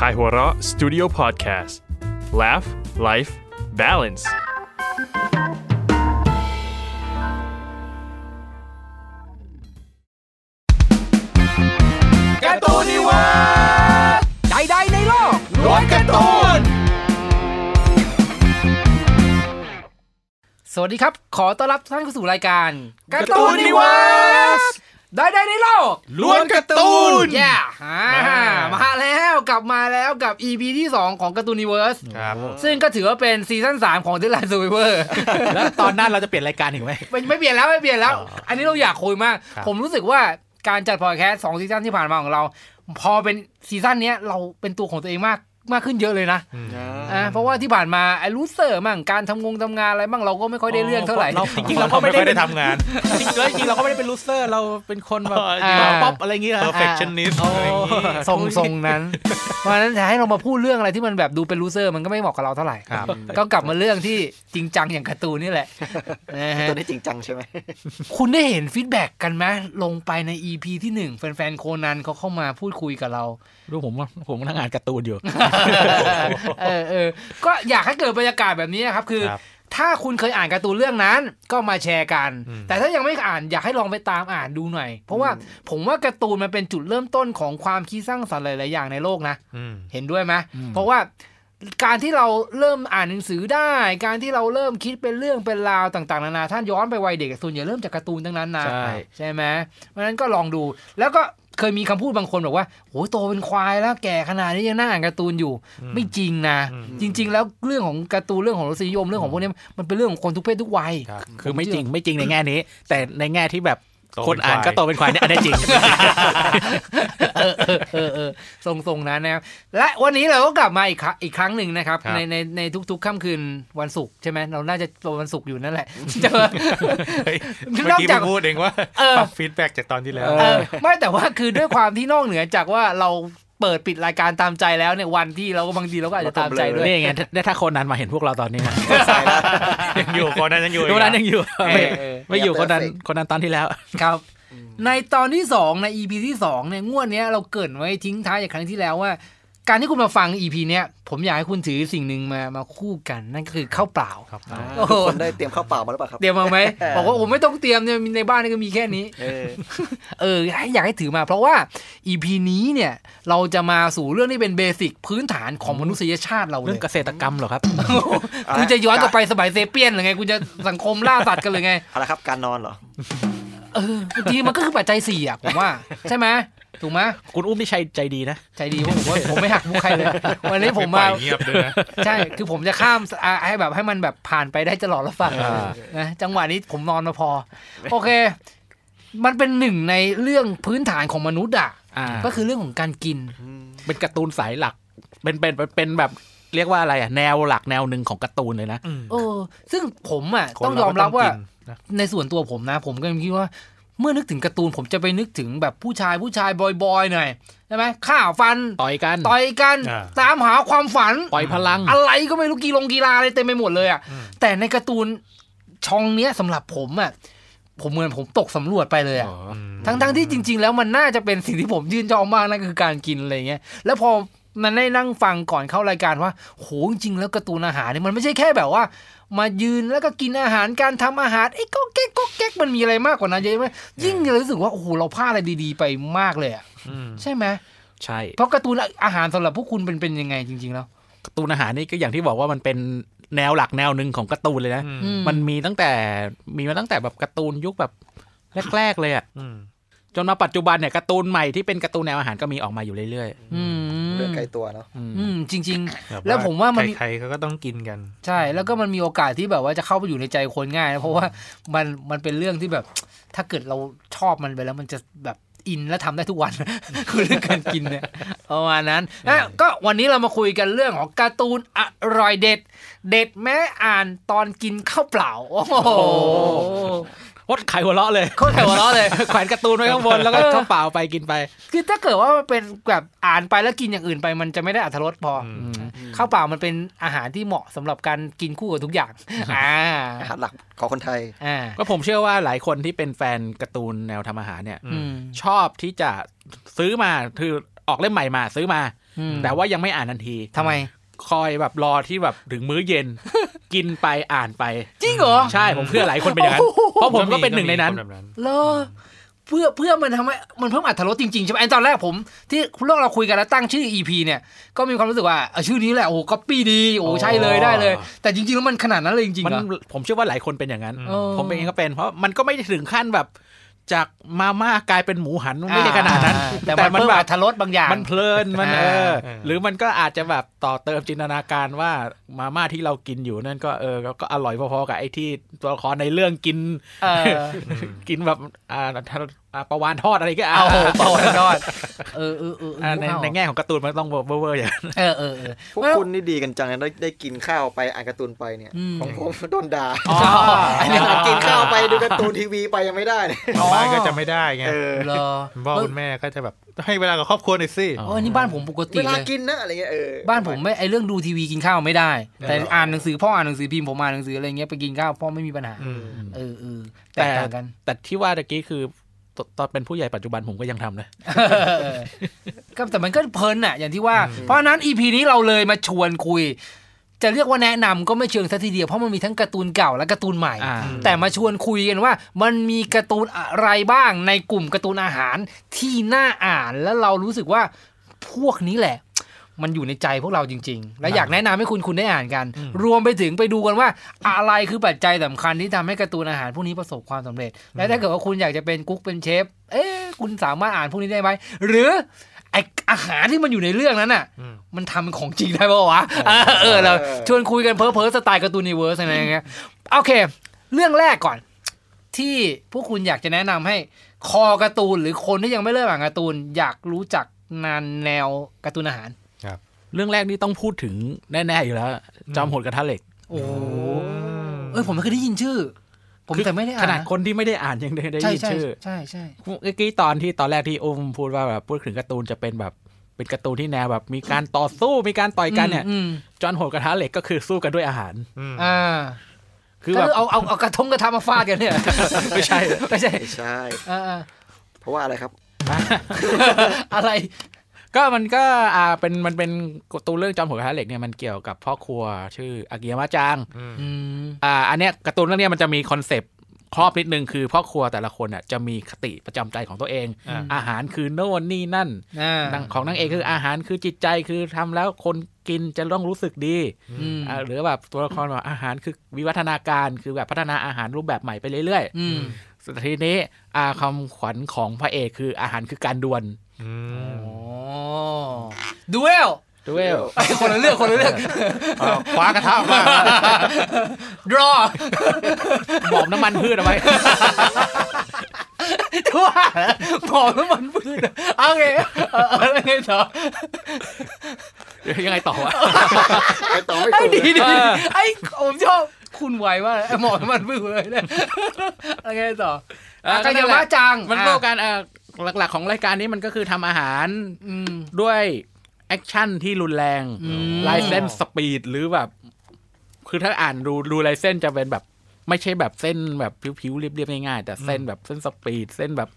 ขายหัวเราะ Studio Podcast Laugh Life Balance การ์ตูนนิเวิร์สใดๆในโลกล้วนการ์ตูน สวัสดีครับ ขอต้อนรับทุกท่านเข้าสู่รายการการ์ตูนนิเวิร์ส ใดๆในโลกล้วนการ์ตูนแย่อ่ามาแล้วกลับมาแล้วกับ EP ที่ 2 ของการ์ตูน n ิเวิร์สครับซึ่งก็ถือว่าเป็นซีซั่น3ของ The Loser Survivor แล้วตอนนั้นเราจะเปลี่ยนรายการอีกไหมไม่ไม่เปลี่ยนแล้วไม่เปลี่ยนแล้วอ๋ออัอันนี้เราอยากคุยมากครับผมรู้สึกว่าการจัดพอดแคสต์สองซีซั่นที่ผ่านมาของเรา พอเป็นซีซั่นเนี้ยเราเป็นตัวของตัวเองมาก มากขึ้นเยอะเลยนะอ่าเพราะว่าที่ผ่านมาไอ้ loser มั่งการทำงงทำงานอะไรบ้างเราก็ไม่ค่อยได้เรื่องเท่าไหร่เราจริงๆเราก็ไม่ได้ได้ทำงานจริงๆแล้วจริงๆเราก็ไม่ได้เป็น loser เราเป็นคนแบบอ่าป๊อปอะไรอย่างเงี้ย perfectionist โอ้อะไรอย่างงี้ทรงทรงนั้นเพราะฉะนั้นจะให้เรามาพูดเรื่องอะไรที่มันแบบดูเป็น loser มันก็ไม่เหมาะกับเราเท่าไหร่ครับก็กลับมาเรื่องที่จริงจังอย่างการ์ตูนนี่แหละนะฮะตัวนี้จริงจังใช่ไหมคุณได้เห็น feedback กันไหมลงไปใน EP ที่หนึ่งแฟนๆโคนันเขาเข้ามาพูดคุยกับเราดูผมว่าผมกำลังอ่านการ์ตูนอยู่เออเออก็อยากให้เกิดบรรยากาศแบบนี้ครับ คือครับถ้าคุณเคยอ่านการ์ตูนเรื่องนั้นก็มาแชร์กันอืมแต่ถ้ายังไม่อ่านอยากให้ลองไปตามอ่านดูหน่อย เพราะว่าผมว่าการ์ตูนมันเป็นจุดเริ่มต้นของความคิดสร้างสรรค์หลายๆอย่างในโลกนะอืมเห็นด้วยไหมเพราะว่าการที่เราเริ่มอ่านหนังสือได้ การที่เราเริ่มคิดเป็นเรื่องเป็นราวต่างๆนานาท่านย้อนไปวัยเด็กส่วนใหญ่เริ่มจากการ์ตูนทั้งนั้นนะใช่ใช่ไหมเพราะฉะนั้นก็ลองดูแล้วก็ เคยมีคำพูดบางคนบอกว่าโหโตเป็นควายแล้วแก่ขนาดนี้ยังนั่งอ่านการ์ตูนอยู่ ไม่จริงนะ จริง ๆ แล้วเรื่องของการ์ตูนเรื่องของรสนิยมเรื่องของพวกนี้มันเป็นเรื่องของคนทุกเพศทุกวัยครับคือไม่จริงไม่จริงในแง่นี้ แต่ในแง่ที่แบบโต คนเป็นอ่านควายก็โตเป็นควายเนี่ยอันนี้จริงเออเออเออเออทรงทรงๆนั้นนะครับและวันนี้เราก็กลับมาอีกครั้งอีกครั้งหนึ่งนะครับครับ ในในในทุกๆค่ำคืนวันศุกร์ใช่ไหมเราน่าจะเป็นวันศุกร์อยู่นั่นแหละจะว่าเฮ้ยนเมื่ออกกี้จากเพิ่งพูดเองว่าเออปรับ feedback จากตอนที่แล้วเออไม่แต่ว่าคือด้วยความที่นอกเหนือจากว่าเรา เปิดปิดรายการตามใจแล้วเนี่ยวันที่เราก็บางทีเราก็อาจจะตามใจด้วยนี่ไงถ้าถ้าคนนั้นมาเห็นพวกเราตอนนี้นะยังอยู่คนนั้นยังอยู่คนนั้นยังอยู่เอไม่อเออไม่อยู่คนนั้นคนนั้นตอนที่แล้วครับ ในตอนที่สองใน EP ที่สองเนี่ยงวดเนี้ยเราเกรินไว้ทิ้งท้ายจากครั้งที่แล้วว่า การที่คุณมาฟัง EP เนี้ยผมอยากให้คุณถือสิ่งหนึ่งมามาคู่กันนั่นก็คือข้าวเปล่าครับโอ้โหคนได้เตรียมข้าวเปล่ามาหรือเปล่าครับเตรียมมาไหมบอกว่าผมไม่ต้องเตรียมเนี่ยในบ้านนี่ก็มีแค่นี้ เออเอออยากให้ถือมาเพราะว่า EP นี้เนี่ยเราจะมาสู่เรื่องที่เป็นเบสิกพื้นฐานของมนุษยชาติเราเลเรื่องยเกษตรกรรมเหรอครับคุณจะย้อนกลับไปสมัยเซเปียนหรือไงคุณจะสังคมล่าสัตว์กันหรือไงอะไรครับการนอนเหรอ เออบางทีมันก็คือปัจจัยสี่อะผมว่า ใช่ไหมถูกไหมคุณอุ้มนี่ใจใจดีนะ ใจดีเพราะผมว่าผมไม่หักมุกใครเลย วันนี้ผมปล่มาอยเงียบด้วยนะใช่คือผมจะข้ามอะให้แบบให้มันแบบผ่านไปได้ตลอดแล้วฟังอ่านะจังหวะนี้ผมนอนมาพอ โอเค มันเป็นหนึ่งในเรื่องพื้นฐานของมนุษย์อะอ่าก็คือเรื่องของการกิน เป็นการ์ตูนสายหลัก เป็นเป็นเป็นเป็นแบบ เรียกว่าอะไรอะแนวหลักแนวหนึ่งของการ์ตูนเลยนะเออ ซึ่งผมอะคนต้องเรายอมรับก็ต้องว่ากินนะในส่วนตัวผมนะ ผมก็ยังคิดว่า เมื่อนึกถึงการ์ตูนผมจะไปนึกถึงแบบผู้ชายผู้ชายบอยๆหน่อยใช่ไหมข่าฟันต่อยกันต่อยกันอ่าตามหาความฝันปล่อยพลัง อะไรก็ไม่รู้กีฬงกีฬาอะไรเต็มไปหมดเลยอะแต่ในการ์ตูนช่องเนี้ยสำหรับผมอะผมเหมือนผมตกสำรวจไปเลยอะทั้งทั้งๆที่จริง ๆ แล้วมันน่าจะเป็นสิ่งที่ผมยื่นจองมากนั่นคือการกินอะไรเงี้ย แล้วพอ มันได้นั่งฟังก่อนเข้ารายการว่า โหจริงๆแล้วการ์ตูนอาหารเนี่ยมันไม่ใช่แค่แบบว่า มายืนแล้วก็กินอาหารการทำอาหารไอ้ก็แก๊กก็แก๊กมันมีอะไรมากกว่านั้นเยอะไหมยิ่งเลยรู้สึกว่าโอ้โหเราพลาดอะไรดี ๆ ไปมากเลยอะอืมใช่ไหมใช่ เพราะการ์ตูนอาหารสำหรับพวกคุณเป็นเป็นยังไงจริง ๆ แล้วการ์ตูนอาหารนี่ก็อย่างที่บอกว่ามันเป็นแนวหลักแนวหนึ่งของการ์ตูนเลยนะอืมันมีตั้งแต่มีมาตั้งแต่แบบการ์ตูนยุคแบบแรก ๆ เลยอะอืม จนมาปัจจุบันเนี่ยการ์ตูนใหม่ที่เป็นการ์ตูนแนวอาหารก็มีออกมาอยู่เรื่อยอืม เรื่องไกลตัวเนาะๆอืมอืมจริงบบแล้วผมว่ามันใครๆเขาก็ต้องกินกันๆใช่ แล้วก็มันมีโอกาสที่แบบว่าจะเข้าไปอยู่ในใจคนง่ายนะเพราะว่ามันมันเป็นเรื่องที่แบบ ถ้าเกิดเราชอบมันไปแล้วมันจะแบบอินและทำได้ทุกวัน คือเรื่องการกินเนี่ยประมาณนั้นนะก็วันนี้เรามาคุยกันเรื่องของการ์ตูนอร่อยเด็ด เด็ดแม้อ่านตอนกินข้าวเปล่า โอ้โห วดไข่หัวเราะเลยโคตรแถวเราะเลยแขวนการ์ตูนไว้ข้างบนแล้วก็เออเข้าเปล่าไปกินไป คือถ้าเกิดว่ามันเป็นแบบอ่านไปแล้วกินอย่างอื่นไป มันจะไม่ได้อัตรสพอออืมข้าวเปล่ามันเป็นอาหารที่เหมาะสำหรับการกินคู่กับทุกอย่างอ่าอาหารหลักของคนไทยอ่าก็ผมเชื่อว่าหลายคนที่เป็นแฟนการ์ตูนแนวทำอาหารเนี่ยอืมชอบที่จะซื้อมาคือออกเล่มใหม่มาซื้อมาออืมแต่ว่ายังไม่อ่านทันทีทำไมคอยแบบรอที่แบบถึงมื้อเย็น กินไปอ่านไป จริงเหรอ ใช่ผมเพื่อหลายคนเป็นอย่างนั้น เพราะผมก็เป็นหนึ่งในนั้นแบบนั้นเหรอเพื่อเพื่อมันทำให้มันเพิ่มอรรถรสจริงๆใช่ไหมไอ้ตอนแรกผม ที่เรื่องเราคุยกันแล้วตั้งชื่อ EP เนี่ยก็มีความรู้สึกว่าเออชื่อนี้แหละโอ้ก๊อปปี้ดีโอ้ใช่เลยได้เลย แต่จริงๆแล้วมันขนาดนั้นเลยจริงๆมันเหรอผมเชื่อว่าหลายคนเป็นอย่างนั้นเออผมเองก็เป็นเพราะมันก็ไม่ได้ถึงขั้นแบบ จากมาม่ากลายเป็นหมูหันมันไม่ได้ขนาดนั้นอ่แต่มันเพิ่มแบอบรรถรสบางอย่าง มันเพลินมันเอออ่าหรือมันก็อาจจะแบบต่อเติมจินตนาการว่ามาม่าที่เรากินอยู่นั่นก็เออก็อร่อยพอๆกับไอ้ที่ตัวละครในเรื่องกินเออกินแบบอ่าอ่า ประวานทอดอะไรก็เอาเปล่าทอดเออเออเอออ่าในในแง่ของการ์ตูนมันต้องเวอร์เวอร์อย่างนั้นเออเออเออพวกคุณนี่ดีกันจังนะได้ได้กินข้าวไปอ่านการ์ตูนไปเนี่ยอืมของผมโดนด่าอ๋ออันนี้กินข้าวไปดูการ์ตูนทีวีไปยังไม่ได้เลยบางบ้านก็จะไม่ได้ไงเออเหรอคุณพ่อคุณแม่ก็จะแบบให้เวลากับครอบครัวหน่อยสิอ๋อเออนี่บ้านผมปกติเวลาเลยกินนะอะไรเงี้ยเออบ้านผมไม่ไอเรื่องดูทีวีกินข้าวไม่ได้ แต่อ่านหนังสือพ่ออ่านหนังสือพิมพ์ผมอ่านหนังสืออะไรเงี้ยไปกินข้าวพ่อไม่มีปัญหาอืมเออเออแตแต่กต่างกันแต่ที่ว่าตะกี้คือ ตตอนเป็นผู้ใหญ่ปัจจุบันผมก็ยังทำนะก็แต่มันก็เพลินอะอย่างที่ว่า เพราะฉะนั้นอีพีนี้เราเลยมาชวนคุย จะเรียกว่าแนะนำก็ไม่เชิงสัทีเดียวเพราะมันมีทั้งการ์ตูนเก่าและการ์ตูนใหม่อ่าแต่มาชวนคุยกันว่า มันมีการ์ตูนอะไรบ้างในกลุ่มการ์ตูนอาหารที่น่าอ่านแล้วเรารู้สึกว่าพวกนี้แหละ มันอยู่ในใจพวกเราจริง ๆ และอยากแนะนำให้คุณคุณได้อ่านกัน รวมไปถึงไปดูกันว่าอะไรคือปัจจัยสำคัญที่ทำให้การ์ตูนอาหารพวกนี้ประสบความสำเร็จ และถ้าเกิดว่าคุณอยากจะเป็นกุ๊กเป็นเชฟ เอ๊ะคุณสามารถอ่านพวกนี้ได้ไหมหรือไออาหารที่มันอยู่ในเรื่องนั้นน่ะอืมมันทำเป็นของจริงได้ป่าวะเออเออเราชวนคุยกันเพ้อเพ้อๆสไตล์การ์ตูนนิเวิร์สอะไรอย่างเงี้ยโอเค เรื่องแรกก่อน ที่พวกคุณอยากจะแนะนำให้คอการ์ตูนหรือคนที่ยังไม่เริ่มอ่านการ์ตูน อยากรู้จักนานแนวการ์ตูนอาหาร เรื่องแรกนี่ต้องพูดถึงแน่ๆอยู่แล้ว จอมโหดกระทะเหล็ก โอ้โหเอ้ยผมไม่เคยได้ยินชื่อ ผมแต่ไม่ได้อ่านขนาดคนที่ไม่ได้อ่านยังได้ได้ใช่ยินใช่ชื่อ ใช่ใช่เมื่อกี้ตอนที่ตอนแรกที่อุ้มพูดว่าแบบพูดถึงการ์ตูนจะเป็นแบบเป็นการ์ตูนที่แนวแบบมีการต่อสู้มีการต่อยกันเนี่ยอืมจอห์นโหดกระทะเหล็กก็คือสู้กันด้วยอาหารอืมอ่าคือก็แบบคือเอาเอาเอากระทงกระทะมาฟาดกันเนี่ยไม่ใช่ไม่ใช่ไม่ใช่อ่าอ่าเพราะว่าอะไรครับ อะไร ก็มันก็อ่าเป็นมันเป็นการ์ตูนเรื่องจอมโหดกระทะเหล็กเนี่ยมันเกี่ยวกับพ่อครัว ชื่ออากิยามะจังอืมอืมอ่าอันเนี้ยการ์ตูนเรื่องเนี้ยมันจะมี concept ครอบนิดนึงคือพ่อครัวแต่ละคนอะจะมีคติประจำใจของตัวเองอ่าอาหารคือโน่นนี่นั่นอ่านางของนางเอกคืออาหารคือจิตใจคือทำแล้วคนกินจะต้องรู้สึกดีอืมอ่าหรือแบบตัวละครแบบอาหารคือวิวัฒนาการคือแบบพัฒนาอาหารรูปแบบใหม่ไปเรื่อยอืมๆสุดทีนี้อาคำขวัญของพระเอกคืออาหารคือการดวลอืมอ๋อ ดูเอลดูเอลคนละเรื่องคนละเรื่องเอาคว้ากระทะมาดรอหมอบน้ำมันพืชเอาไว้ว่าบอกแล้วมันมืดโอเคเออเออแล้วไงต่อยังไงต่อวะไปต่อไม่ไอ้ถูกดีดีเออไอ้ผมชอบคุณไวมากไอ้หมอกน้ำมันมืดเลยเนี่ยแล้วไงต่ออากายามะจังมันอะก็การเอ่อ หลัก ๆ ของรายการนี้มันก็คือทำอาหารอืมด้วย action ที่รุนแรงอืมลายเส้น speed หรือแบบ คือถ้าอ่านดูดูลายเส้นจะเป็นแบบ ไม่ใช่แบบเส้นแบบผิวๆเรียบๆง่ายๆแต่เส้นแบบเส้น speed เส้นแบบ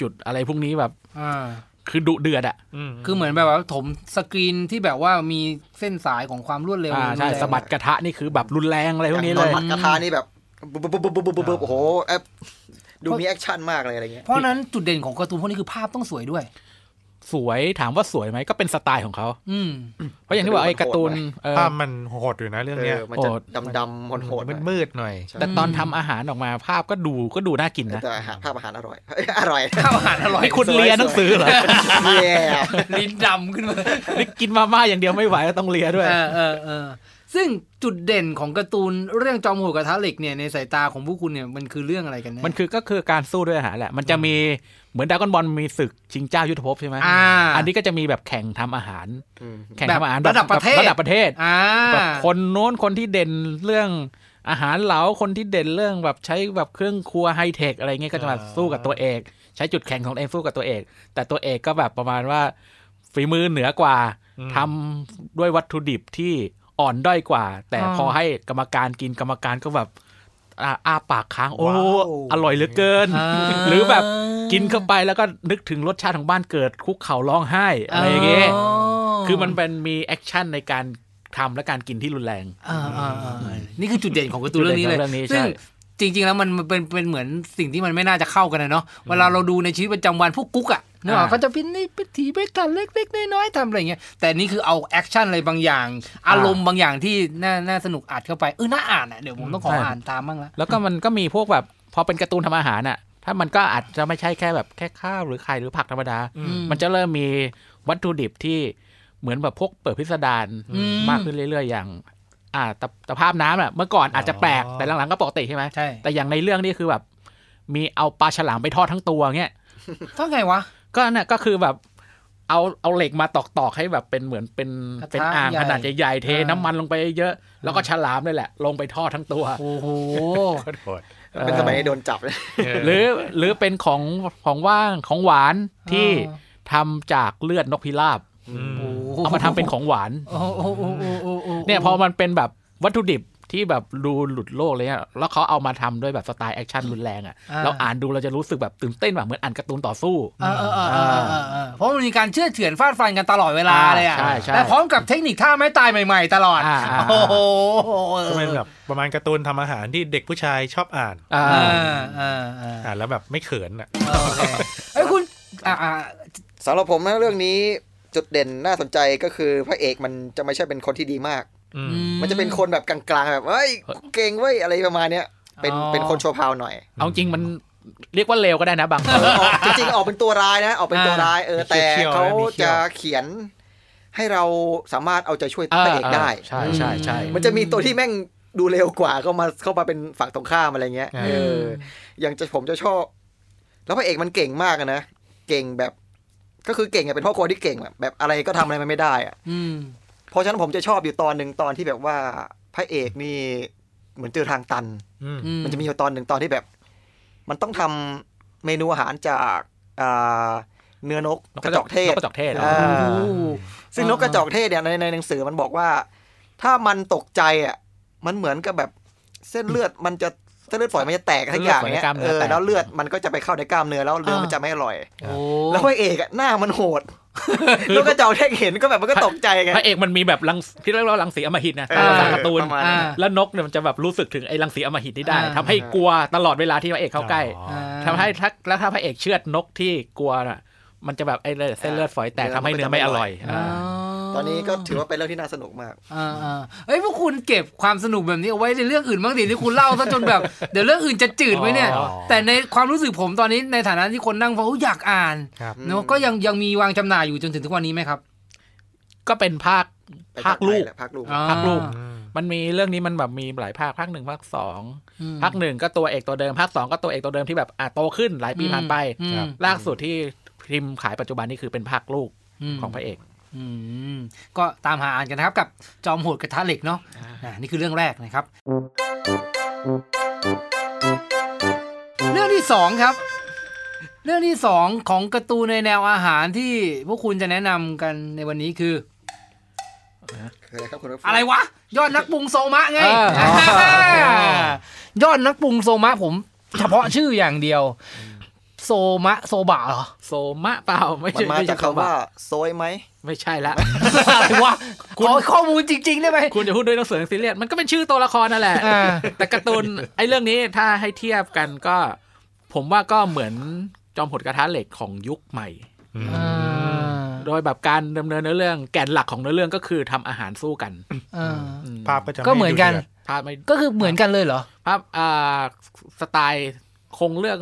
จุดๆอะไรพวกนี้แบบอ่าคือดุเดือดอะมคือเหมือนแบบว่าถมสกรีนที่แบบว่ามีเส้นสายของความรวดเร็วอ่าใช่รุนแรงสะบัดกระทะนี่คือแบบรุนแรงอะไรพวกนี้ตเลอนยหมัดกระทานี่แบบปุ๊บปุ๊บปุ๊บปุ๊บปุ๊บปุ๊บโอ้โหแอป ดูมีแอคชั่นมากเลยอะไรเงี้ยเพราะฉะนั้นจุดเด่นของการ์ตูนพวกนี้คือภาพต้องสวยด้วย สวยถามว่าสวยไหมก็เป็นสไตล์ของเขาอืมเพราะอย่างที่บอกไอ้การ์ตูนเออภาพมันโหดอยู่นะเรื่องเอเนี้ยอมันจะโหดดำดำๆโหดๆหน่อยมืดๆหน่อยใช่แต่ตอนทำอาหารออกมาภาพก็ดูก็ดูน่ากินนะแต่อาหารภาพอาหารอร่อยเอ้ยอร่อยข้าวอาหารอร่อยนี่คุณเลียหนังสือเหรอเย่ลิ้นดำขึ้นมานี่กินมาม่าอย่างเดียวไม่ไหวก็ต้องเลียด้วยเออเออเออ ซึ่งจุดเด่นของการ์ตูนเรื่องจอมโหดกระทะเหล็กเนี่ยในสายตาของผู้คุณเนี่ยมันคือเรื่องอะไรกันแน่มันคือก็คือการสู้ด้วยอาหารแหละ มันจะมีเหมือนดากอนบอลมีศึกชิงเจ้ายุทธภพใช่ไหมอ่าอันนี้ก็จะมีแบบแข่งทำอาหารอืมแข่งแบบทำอาหารระดับประเทศระดับประเทศอ่าแบบคนโน้นคนที่เด่นเรื่องอาหารเหลาคนที่เด่นเรื่องแบบใช้แบบเครื่องครัวไฮเทคอะไรเงี้ยก็จะมาอ่าสู้กับตัวเอกใช้จุดแข่งของตัวเองสู้กับตัวเอกแต่ตัวเอกก็แบบประมาณว่าฝีมือเหนือกว่าอืมทำด้วยวัตถุดิบที่ อ่อนด้อยกว่า แต่อ่าพอให้กรรมการกินกรรมการก็แบบอ่าอ้าปากค้างโอ้ว้าวอร่อยเหลือเกินาหรือแบบกินเข้าไปแล้วก็นึกถึงรสชาติของบ้านเกิดคุกเข่าร้องไห้อะไรอย่างเงี้ยอ๋อคือมันเป็นมี action ในการทำและการกินที่รุนแรงอ่าอ่าอ่านี่คือจุดเด่นของการ์ตูนเรื่องนี้เลยจุดเด่นของเรื่องนี้ใช่ซึ่งจริง ๆ แล้วมันมันเป็นเป็นเหมือนสิ่งที่มันไม่น่าจะเข้ากันนะเนาะเวลาเราดูในชีวิตประจำวันพวกกุ๊กอะ เนกอะเขาจะพินนี่ไปถีไปตันเล็กๆน้อยๆทำอะไรเงี้ยแต่นี่คือเอา action อะไรบางอย่าง อารมณ์บางอย่างที่น่าน่าสนุกอัดเข้าไปเออน่าอ่านอะเดี๋ยวผมต้องขออ่านตามบ้างละแล้วก็มันก็มีพวกแบบพอเป็นการ์ตูนทำอาหารอะถ้ามันก็อาจจะไม่ใช่แค่แบบแค่ข้าวหรือไข่หรือผักธรรมดาอืมมันจะเริ่มมีวัตถุดิบที่เหมือนแบบพวกเปิบพิสดารอืมมากขึ้นเรื่อย ๆ อย่าง อ่าตะตะภาพน้ำอะเมื่อก่อนอาจจะแปลกแต่หลังๆก็ปกติใช่ไหมใช่แต่อย่างในเรื่องนี้คือแบบ มีเอาปลาฉลามไปทอดทั้งตัวเงี้ยต้องไงวะ ก็เนี่ยก็คือแบบเอาเอาเหล็กมาตอกๆให้แบบเป็นเหมือนเป็นกระทะเป็นอ่างใหญ่ขนาดใหญ่ๆเทอ่าน้ำมันลงไปเยอะ แล้วก็ฉลามเลยแหละ ลงไปทอดทั้งตัว โอ้โหโคตรโหดเป็นสมัยนี้โดนจับเลยหรือหรือเป็นของของว่างของหวานที่ทำจากเลือดนกพิราบอืมเอามาทำเป็นของหวานโอ้โหโอ้โหโอ้โหโอ้โหเนี่ยพอมันเป็นแบบวัตถุดิบ ที่แบบดูหลุดโลกเลยอะแล้วเขาเอามาทำด้วยแบบสไตล์ action รุนแรงอะเราอ่านดูเราจะรู้สึกแบบตื่นเต้นแบบเหมือนอ่านการ์ตูนต่อสู้เออเออเออเออเออเออเพราะมันมีการเชื่อดเฉือนฟาดฟันกันตลอดเวลาเลยอะใช่ใช่แต่พร้อมกับเทคนิคท่าไม้ตายใหม่ ๆ ตลอดอ่าอ่าโอ้โหก็เป็นแบบประมาณการ์ตูนทำอาหารที่เด็กผู้ชายชอบอ่านอ่าอ่าอ่าอ่าอ่านแล้วแบบไม่เขินอะโอเคเอ้ยคุณอ่าอ่าสำหรับผมนะเรื่องนี้จุดเด่นน่าสนใจก็คือพระเอกมันจะไม่ใช่เป็นคนที่ดีมากอื มมันจะเป็นคนแบบกลางๆแบบเฮ้ยเก่งเว้ยอะไรประมาณเนี้ยเป็นอ๋อเป็นคนโชว์พาวหน่อย เอาจริงมันเรียกว่าเลวก็ได้นะบางเออออกจริงๆออกเป็นตัวร้ายนะ ออกเป็นตัวร้ายเออแต่เขาจะเขียนให้เราสามารถเอาใจช่วยพระเอกได้ ใช่ใช่ใช่มันจะมีตัวที่แม่งดูเร็วกว่าก็มาเข้ามาเป็นฝั่งตรงข้ามอะไรเงี้ยอ่าเอออย่างจะผมจะชอบ แล้วพระเอกมันเก่งมากอะนะเก่งแบบ ก็คือเก่งอะเป็นพ่อครัวที่เก่งแบบ แบบอะไรก็ทำอะไรมันไม่ได้อะอืม เพราะฉะนั้นผมจะชอบอยู่ตอนหนึ่งตอนที่แบบว่าพระเอกนี่เหมือนเจอทางตันอืมอืมันจะมีอยู่ตอนหนึ่งตอนที่แบบ มันต้องทำเมนูอาหารจากอ่าเนื้อนกกระจอกเทศนกกระจอกเทศอ่าโอ้ซึ่งนกกระจอกเทศเนี่ยในในหนังสือมันบอกว่า ถ้ามันตกใจอะมันเหมือนกับแบบเส้นเลือดมันจะ เส้นเลือดฝอยมันจะแตกทั้งอย่างเนี้ยเออแล้วเลือดมันก็จะไปเข้าในกล้ามเนื้อแล้วเนื้อมันจะไม่อร่อยโอ้แล้วพระเอกอะหน้ามันโหดนกกระจอกเทศเห็นก็แบบมันก็ตกใจไงพระเอกมันมีแบบรังที่เรียกว่ารังสีอำมหิตนะเอตามอภาษาการ์ตูนประมาณนั้นอ่าแล้วนกเนี่ยมันจะแบบรู้สึกถึงไอ้รังสีอำมหิตนี้ได้อ่าทำให้กลัวตลอดเวลาที่พระเอกเข้าใกล้อ๋ออ่าทำให้ถ้าแล้วถ้าพระเอกเชือดนกที่กลัวน่ะ มันจะแบบไอ้เส้นเลือดฝอยแตกทำให้เนื้อไม่อร่อยอ่าอ่าตอนนี้ก็ถือว่าเป็นเรื่องที่น่าสนุกมากอ่าอ่าเอ้ยพวกคุณเก็บความสนุกแบบนี้เอาไว้ในเรื่องอื่นบ้างดิที่คุณเล่าซะจนแบบเดี๋ยวเรื่องอื่นจะจืดไหมเนี่ยอ๋อแต่ในความรู้สึกผมตอนนี้ในฐานะที่คนนั่งฟังโอ้ยอยากอ่านครับเนอะก็ยังยังมีวางจำหน่ายอยู่จนถึงทุกวันนี้ไหมครับ ก็เป็นภาคภาคลูกภาคลูกอ่ภาคลูกอืมมันมีเรื่องนี้มันแบบมีหลายภาคภาคหนึ่งภาคสองอืมภาคหนึ่งก็ตัวเอกตัวเดิมภาคสองก็ตัวเอกตัวเดิมที่แบบอะโตขึ้นหลายปีผ่านไปอืมล่าสุดที่ พิมพ์ขายปัจจุบันนี่คือเป็นภาคลูกมของพระเอกอืมก็ตามหาอ่านกันนะครับกับจอมโหดกระทะเหล็กเนาะอ่านี่คือเรื่องแรกนะครับ เรื่องที่สองครับ เรื่องที่สองของการ์ตูนในแนวอาหารที่พวกคุณจะแนะนำกันในวันนี้คือคืออะไรครับคุณผู้ฟังอะไรวะ ยอดนักปรุงโซมะไงอ่าอ่ายอดนักปรุงโซมะผม เฉพาะชื่ออย่างเดียว โซมะโซบะเหรอโซมะเปล่าไม่มันใช่มาไม่จาใช่กคำว่า โซยไหม ไม่ใช่ละ อะไรวะขอข้อมูลจริง ๆ ได้ไหมคุณจะพูดด้วยหนังสือซีเรียสมันก็เป็นชื่อตัวละครนั่นแหละ อ่า แต่การ์ตูนไอ้เรื่องนี้ถ้าให้เทียบกันก็ ผมว่าก็เหมือนจอมผดกระทะเหล็กของยุคใหม่อืมอ่าโดยแบบการดำเนินเนื้อเรื่องแก่นหลักของเนื้อเรื่องก็คือทำอาหารสู้กันอ่าอืมภาพก็จะก็เหมือนกันไดุดืดภาพไม่ก็คือเหมือนกันเลยเหรอ ภาพอ่าสไตล์คงเรื่อง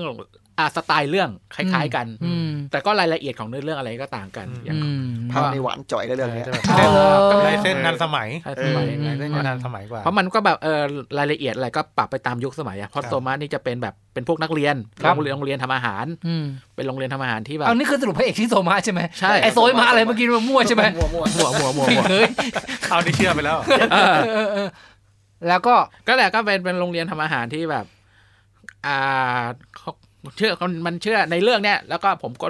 อ่าสไตล์เรื่องคล้ายๆกันอืมแต่ก็รายละเอียดของเนื้อเรื่องอะไรก็ต่างกันอย่างอืมภาพในหวานจ่อยเลยเรื่องเนี้ยจะแบบอ๋อเหรอก็ลายเส้นทันสมัยใช่สมัยเออรายละเอียดก็ทันสมัยกว่าเพราะมันก็แบบเออรายละเอียดอะไรก็ปรับไปตามยุคสมัยอะเพราะครับโซมานี่จะเป็นแบบเป็นพวกนักเรียนครับโรงเรียนโรงเรียนทำอาหารอืมเป็นโรงเรียนทำอาหารที่แบบเอานี่คือสรุปพระเอกที่โซมะใช่ไหมใช่ไอโซยมาอะไรเมื่อกี้มันมั่วใช่ไหมมั่วมั่วหัวหัวหัวหัวเฮ้ยเอาที่เชื่อไปแล้วเออเออเออแล้วก็ก็แหละก็เป็นเป็นโรงเรียนทำอาหารที่แบบ อ่า เขาเชื่อมันเชื่อในเรื่องเนี้ยแล้วก็ผมก็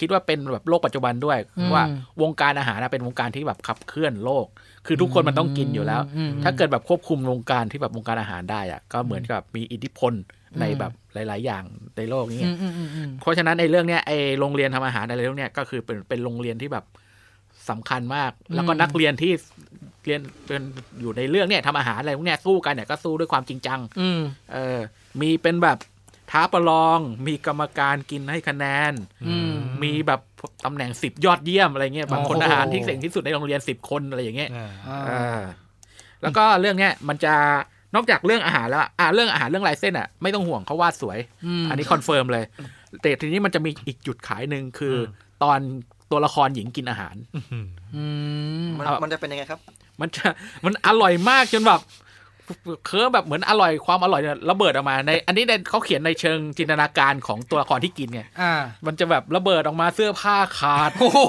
คิดว่าเป็นแบบโลกปัจจุบันด้วยอืมว่าวงการอาหารนะเป็นวงการที่แบบขับเคลื่อนโลก คือทุกคนมันต้องกินอยู่แล้วอืมถ้าเกิดแบบควบคุมวงการที่แบบวงการอาหารได้อะก็เหมือนกับมีอิทธิพลในแบบหลาย ๆ อย่างในโลกนี้อืมอืมอืมอืมเพราะฉะนั้นในเรื่องเนี้ยไอโรงเรียนทำอาหารอะไรเรื่องเนี้ยก็คือเป็นเป็นโรงเรียนที่แบบสำคัญมาก แล้วก็นักเรียนที่เรียนเป็นอยู่ในเรื่องเนี่ยทำอาหารอะไรพวกเนี้ยสู้กันเนี่ยก็สู้ด้วยความจริงจังอืมเออมีเป็นแบบ ท้าประลองมีกรรมการกินให้คะแนนอืมมีแบบตำแหน่งสิบยอดเยี่ยมอะไรเงี้ยแบบโอ้โหคนอาหารที่เก่งที่สุดในโรงเรียนสิบคนอะไรอย่างเงี้ยอ่าอ่าเออแล้วก็เรื่องเนี้ยมันจะนอกจากเรื่องอาหารแล้วอะเรื่องอาหารเรื่องลายเส้นอะไม่ต้องห่วงเขาวาดสวยมอันนี้ confirm เลยแต่ทีนี้มันจะมีอีกจุดขายหนึ่งคืออตอนตัวละครหญิงกินอาหารอืมมันเอามัมันจะเป็นยังไงครับ มันจะมันอร่อยมากจนแบบ เคิร์ฟแบบเหมือนอร่อยความอร่อยเนี่ยระเบิดออกมาใน อันนี้ในเขาเขียนในเชิงจินตนาการของตัวละครที่กินไงอ่ามันจะแบบระเบิดออกมาเสื้อผ้าขาดโอ้โห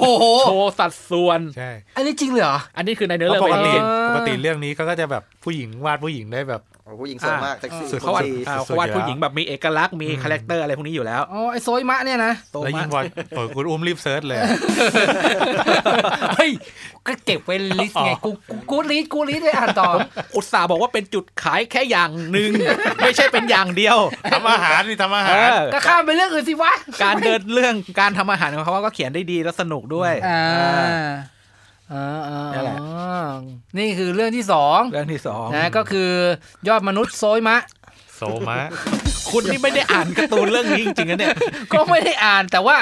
โชว์สัดส่วนใช่อันนี้จริงเลยเหรออันนี้คือในเนื้อเพเรื่อราะงปกติเป็นเออปกติเรื่องนี้ก็จะแบบผู้หญิงวาดผู้หญิงได้แบบโอ้ผู้หญิงสวยมากเซ็กซี่สุดเขาวาดดีอ่าสุดๆเขาวาดอยู่แล้วผู้หญิงแบบมีเอกลักษณ์มีคาแรคเตอร์อะไรพวกนี้อยู่แล้วอ๋อไอโซยมะเนี่ยนะโตแล้วมายิ่กงวันโอ้ยคุณอุ้มรีบเซิร์ชเลยอะเฮ้ยก็เก็บไว้ลิสต์ไงกูกูกูลิสต์กูลิสต์ไว้อ่านต่ออุตส่าห์บอกว่าเป็นจุดขายแค่อย่างหนึ่งไม่ใช่เป็นอย่างเดียวทำอาหารนี่ทำอาเอหารอก็ข้ามไปเรื่องอื่นสิวะการเดินเรื่องการทำอาหารของเขาก็เขียนได้ดีและสนุกด้วยอ่าอ่าอ่าอ่า นั่นแหละนี่คือเรื่องที่สองเรื่องที่สองนะก็คือยอดมนุษย์โซยมะโซมะคุณนี่ไม่ได้อ่านการ์ตูนเรื่องนี้จริงๆนะเนี่ย ก็ไม่ได้อ่านแต่ว่า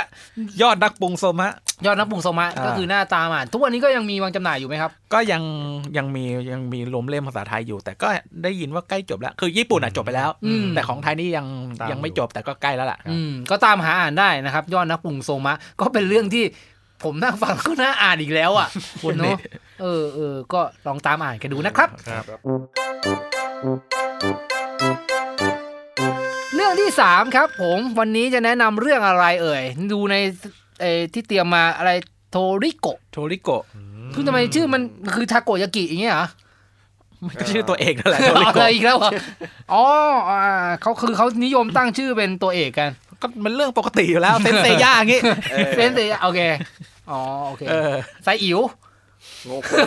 ยอดนักปรุงโซมะ ยอดนักปรุงโซมะอ่าก็คือหน้าตามอ่านทุกวันนี้ก็ยังมีวางจำหน่ายอยู่ไหมครับ ก็ยังยังมียังมีรวมเล่มภาษาไทยอยู่ แต่ก็ได้ยินว่าใกล้จบแล้ว คือญี่ปุ่นอะจบไปแล้วอืมแต่ของไทยนี่ยังยังไม่จบแต่ก็ใกล้แล้วล่ะอืมก็ตามหาอ่านได้นะครับ ยอดนักปรุงโซมะ ก็เป็นเรื่องที่ ผมนั่งฟังก็น่าอ่านอีกแล้วอะคุณนี่เนาะเออเออก็ลองตามอ่านกันดูนะครับครับ เรื่องที่สามครับ ผมวันนี้จะแนะนำเรื่องอะไรเอ่ย ดูในเออที่เตรียมมาอะไรโทริโกะโทริโกะคือทำไมชื่อมันคือทาโกยากิอย่างเงี้ยเหรอมันก็ชื่อตัวเอกนั่นแหละโทริเอาโกะเลยอีกแล้วเหรออ๋ออ่าเขาคือเขานิยมตั้งชื่อเป็นตัวเอกกันก็มันเรื่องปกติอยู่แล้วเซนเซย่าอย่างงี้เออเซนเซโอเค อ๋อโอเคเออไซอิ๋วงงคน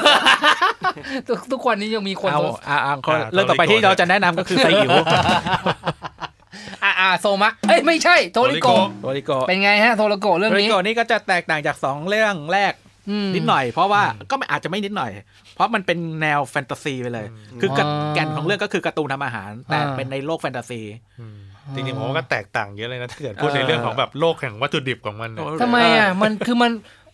ทุกทุกวันนี้ยังมีคนเอาโทรอ่าอ่าคนอ่าเรื่องต่อไปที่เราจะแนะนำก็คือไซอิ๋วอ่าอ่าโซมะเอ้ยไม่ใช่โทริโกะโทริโกะเป็นไงฮะโทริโกะเรื่องโทรินี้โกะนี่ก็จะแตกต่างจากสองเรื่องแรกมนิดหน่อยเพราะว่าก็ไม่อาจจะไม่นิดหน่อย เพราะมันเป็นแนวแฟนตาซีไปเลย คือออแก่นของเรื่องก็คือการ์ตูนทำอาหาร แต่อ่าเป็นในโลกแฟนตาซีอืมจริงๆผมว่าก็แตกต่างเยอะเลยนะถ้าเกิดพูดในเรื่องของแบบโลกแห่งวัตถุดิบของมันเนี่ยทำไมอะมันคือมัน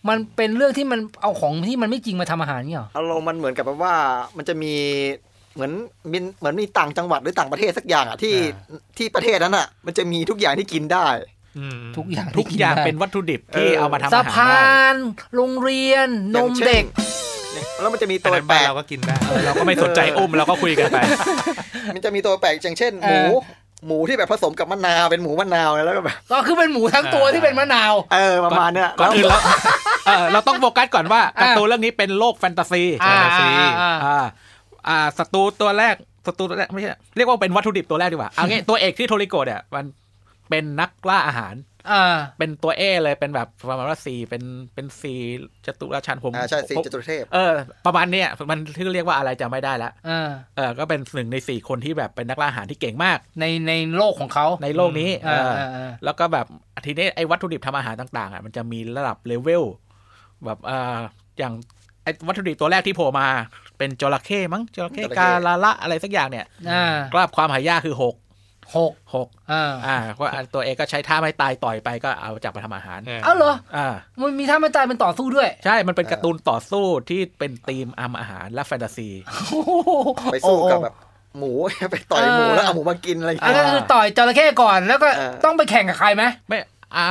มันเป็นเรื่องที่มันเอาของที่มันไม่จริงมาทำอาหารเนี่ยเหรออารมณ์มันเหมือนกับแบบว่ามันจะมีเหมือนมีเหมือนมีต่างจังหวัดหรือต่างประเทศสักอย่างอะที่ที่ประเทศนั้นอะ มันจะมีทุกอย่างที่กินได้อืมทุกอย่างทุกอย่างได้เป็นวัตถุดิบที่เออเอามาทำสะอาหารพาได้นโรงเรียนนอย่างมช่นเด็กเนี่ยแล้วมันจะมีแต่ตัวในแปลบ้านกเราก็กินได้เออเราก็ไม่สนใจอุ้มเราก็คุยกันไป มันจะมีตัวแปลกอย่างเช่น หมูหมูที่แบบผสมกับมะนาวเป็นหมูมะนาวแล้วก็แบบก็คือเป็นหมูทั้งตัวที่เป็นมะนาว เออประมาณเนี้ยก่อนอื่นแล้แล้วว เออเราต้องโฟกัสก่อนว่าการ์ตูนเรื่องนี้เป็นโลกแฟนตาซีอ่าแฟนตาซีอ่าอ่าอ่าอ่าศัตรูตัวแรกศัตรูตัวแรกไม่ใช่เรียกว่าเป็นวัตถุดิบตัวแรกดีกว่าเอางี้ตัวเอกที่โทริโกะเนี่ยมันเป็นนักล่าอาหารอ่าเป็นตัวเอเลยเป็นแบบประมาณว่าสี่เป็นเป็นสี่จตุราชันผมอ่าใช่สีผมจตุรเทพเออประมาณเนี้ยมันที่เรียกว่าอะไรจำไม่ได้ละอ่าเออก็เป็นหนึ่งในสี่คนที่แบบเป็นนักล่าอาหารที่เก่งมาก ในในโลกของเขาในโลกนี้เออ่าออ่าอ่าแล้วก็แบบทีนี้ไอ้วัตถุดิบทำอาหารต่างๆอะมันจะมีระดับเลเวล แบบอ่าอย่างไอ้วัตถุดิบตัวแรกที่โผล่มา เป็นจระเข้มั้งจระเข้จระเข้กาลาละอะไรสักอย่างเนี่ยอ่ากราบความหายากคือหกหกหกอ่าอ่าก็ตัวเองก็ใช้ท่าไม่ตายต่อยไปก็เอาจับมาทำอาหาร เอ้าเหรออ่ามันมีท่าไม่ตายเป็นต่อสู้ด้วย ใช่ มันเป็นการ์ตูนต่อสู้ที่เป็นธีมอำอาหารและแฟนตาซีไปสู้กับแบบหมูไปต่อยหมูแล้วเอาหมูมากินอะไรอย่างอันเงี้ยนั้นคือต่อยจระเข้ก่อนแล้วก็เออต้องไปแข่งกับใครไหมไม่อ่า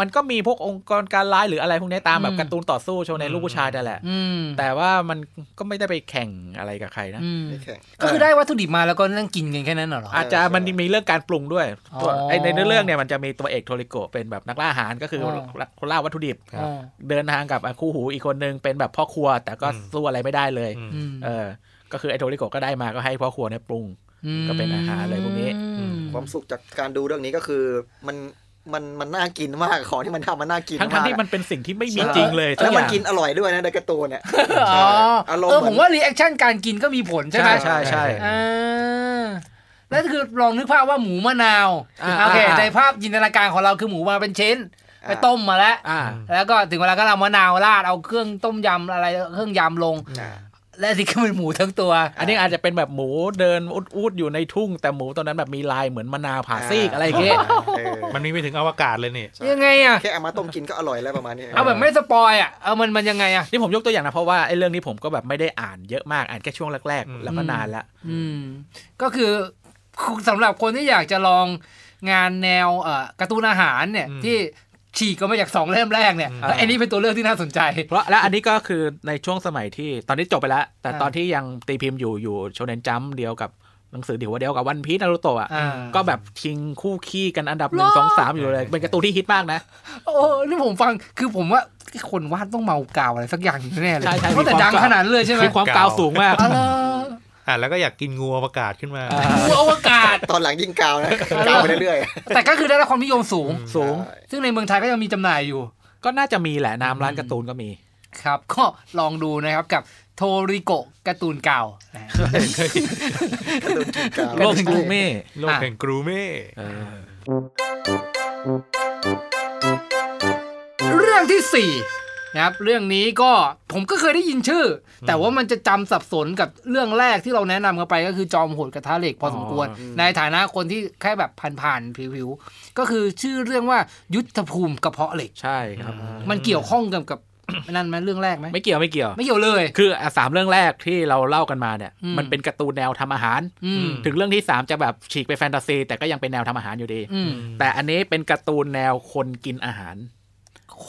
มันก็มีพวกองค์กรการร้ายหรืออะไรพวกนี้ตามแบอืบมการ์ตูนต่อสู้โชว์ในลูกผู้ชายนั่นแหละอืมแต่ว่ามันก็ไม่ได้ไปแข่งอะไรกับใครนะอืมไม่แข่งก็คือได้วัตถุดิบมาแล้วก็นั่งกินกันแค่นั้นเหรอ อาจจะใช่มันมีเรื่องการปรุงด้วยตัวอ๋อไอในเรื่องเนี่ยมันจะมีตัวเอกโทริโกะเป็นแบบนักล่าอาหารก็คือออคนล่าวัตถุดิบครับอ๋อเดินทางกับคู่หูอีกคนนึงเป็นแบบพ่อครัว แต่ก็อืมสู้อะไรไม่ได้เลยอืมอืมเออก็คือไอโทริโกะก็ได้มาก็ให้พ่อครัวเนี่ยปรุงก็เป็นอาหารอะไรพวกนี้อืมความสุขจากการดูเรื่องนี้ก็คือมัน มันมันน่ากินมากของที่มันทำมันน่ากินทั้งมาทั้งกที่มันเป็นสิ่งที่ไม่มีใช่จริงเลยทุแล้วกอมันย่างกินอร่อยด้วยนะในการ์ตูนเนี่ยอ๋ออารมณ์เออเหมืผอนมว่ารีแอคชั่นการกินก็มีผลใช่ไหมใช่ใช่อ่าแล้วคือลองนึกภาพว่าหมูมะนาวอ่าโอเคอ่าในภาพจินตนาการของเราคือหมูมาเป็นชิ้นไปต้มมาแล้วอ่าแล้วก็ถึงเวลาก็เอามะนาวราด เอาเครื่องต้มยำอะไรเครื่องยำลงอ่า และที่ก็เป็นหมูทั้งตัว อันนี้อาจจะเป็นแบบหมูเดินอุดๆอยู่ในทุ่ง แต่หมูตัวนั้นแบบมีลายเหมือนมะนาวผ่าซีกอะไรอย่างเงี้ยเออมันมีไปถึงอวกาศเลยนี่ยังไงอะแค่เอามาต้มกินก็อร่อยแล้วประมาณนี้เอาแบบไม่สปอยอะเอามันมันยังไงอะนี่ผมยกตัวอย่างนะเพราะว่าไอ้เรื่องนี้ผมก็แบบไม่ได้อ่านเยอะมากอ่านแค่ช่วงแรกอืมๆแล้วก็นานละอืมก็คือสำหรับคนที่อยากจะลองงานแนวเอ่อการ์ตูนอาหารเนี่ยอืมที่ ฉีกก็มาจากสองเล่มแรกเนี่ยอืมแล้วอันนี้เป็นตัวเลือกที่น่าสนใจ เพราะและอันนี้ก็คือในช่วงสมัยที่ตอนนี้จบไปแล้ว แต่อ่าตอนที่ยังตีพิมพ์อยู่อยู่โชเนนจัมเดียวกับหนังสือเดียวเดียวกับวันพีซนารูโตะอะอ่าก็แบบชิงคู่ขี้กันอันดับหนึ่งหรอสองสามอยู่เลย เป็นการ์ตูนที่ฮิตมากนะ โอ้นี่ผมฟังคือผมว่าคนวาดต้องเมากาวอะไรสักอย่างแน่เลยใช่ใช่เพราะแต่มีความดังขนาดนั้นเลยใช่ไหมมีความกาวสูงมาก อ๋อเหรออะแล้วก็อยากกินงูอวกาศขึ้นมาอ่างูอวกาศตอนหลังยิ่งกาวนะกาวไปเรื่อยแต่ก็คือได้รับความนิยมสูงๆสูงใช่ซึ่งในเมืองไทยก็ยังมีจำหน่ายอยู่ ก็น่าจะมีแหละนามร้านการ์ตูนก็มี ครับก็ลองดูนะครับกับโทริโกะการ์ตูนเก่านะฮะการ์ตูนกินกาวโลกแห่งกูเม่โลกแห่งกรูเม่เออเรื่องที่สี่ นะครับเรื่องนี้ก็ผมก็เคยได้ยินชื่อ แต่ว่ามันจะจำสับสนกับเรื่องแรกที่เราแนะนำกันไปก็คือจอมโหดกระทะเหล็กพอสมควร ในฐานะคนที่แค่แบบผ่านๆผิวๆก็คือชื่อเรื่องว่ายุทธภูมิกระเพาะเหล็กใช่ครับ มันเกี่ยวข้องกับกับนั่นไหมเรื่องแรกไหมไม่เกี่ยวไม่เกี่ยว ไม่เกี่ยวเลย คืออะสามเรื่องแรกที่เราเล่ากันมาเนี่ยอืมมันเป็นการ์ตูนแนวทำอาหารอืมถึงเรื่องที่สามจะแบบฉีกไปแฟนตาซี แต่ก็ยังเป็นแนวทำอาหารอยู่ดีอืมแต่อันนี้เป็นการ์ตูนแนวคนกินอาหาร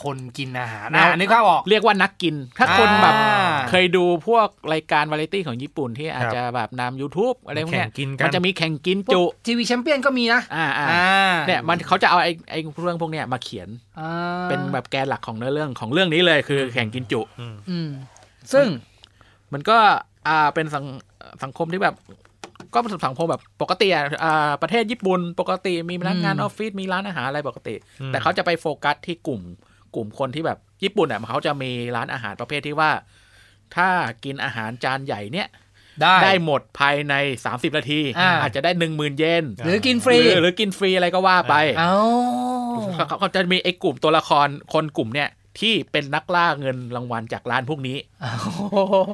คนกินอาหารแนวอะอันนี้ข้าออก เรียกว่านักกิน ถ้าคนแบบอ่าเคยดูพวกรายการวาไรตี้ของญี่ปุ่นที่อาจจะแบบนำ YouTube อะไรพวกแข่เนี้งยกินกัมันนจะมีแข่งกินพวจุกทีวีแชมเปี้ยนก็มีนะอ่าอ่าอ่าเนี่ยมันเขาจะเอาไอ้ไอ้เรื่องพวกเนี้ยมาเขียนอ่าเป็นแบบแกนหลักของเนื้อเรื่องของเรื่องนี้เลยคือแข่งกินจุอืมซึ่งมันก็อ่าเป็นสังสังคมที่แบบก็เป็นสังคมแบบปกติอะอ่าประเทศญี่ปุ่นปกติมีพนักงานอือมอฟฟิศมีร้านอาหารอะไรปกติอืมแต่เขาจะไปโฟกัสที่กลุ่ม กลุ่มคนที่แบบญี่ปุ่นอะเขาจะมีร้านอาหารประเภทที่ว่า ถ้ากินอาหารจานใหญ่เนี่ยได้ได้หมดภายใน 30 นาที อ่า อาจจะได้หนึ่งหมื่นเยนหรือกินฟรี หรือหรือกินฟรีอะไรก็ว่าไป เอ้าเขาเขาเขาจะมีไอ้กลุ่มตัวละครคนกลุ่มเนี่ย ที่เป็นนักล่าเงินรางวัลจากร้านพวกนี้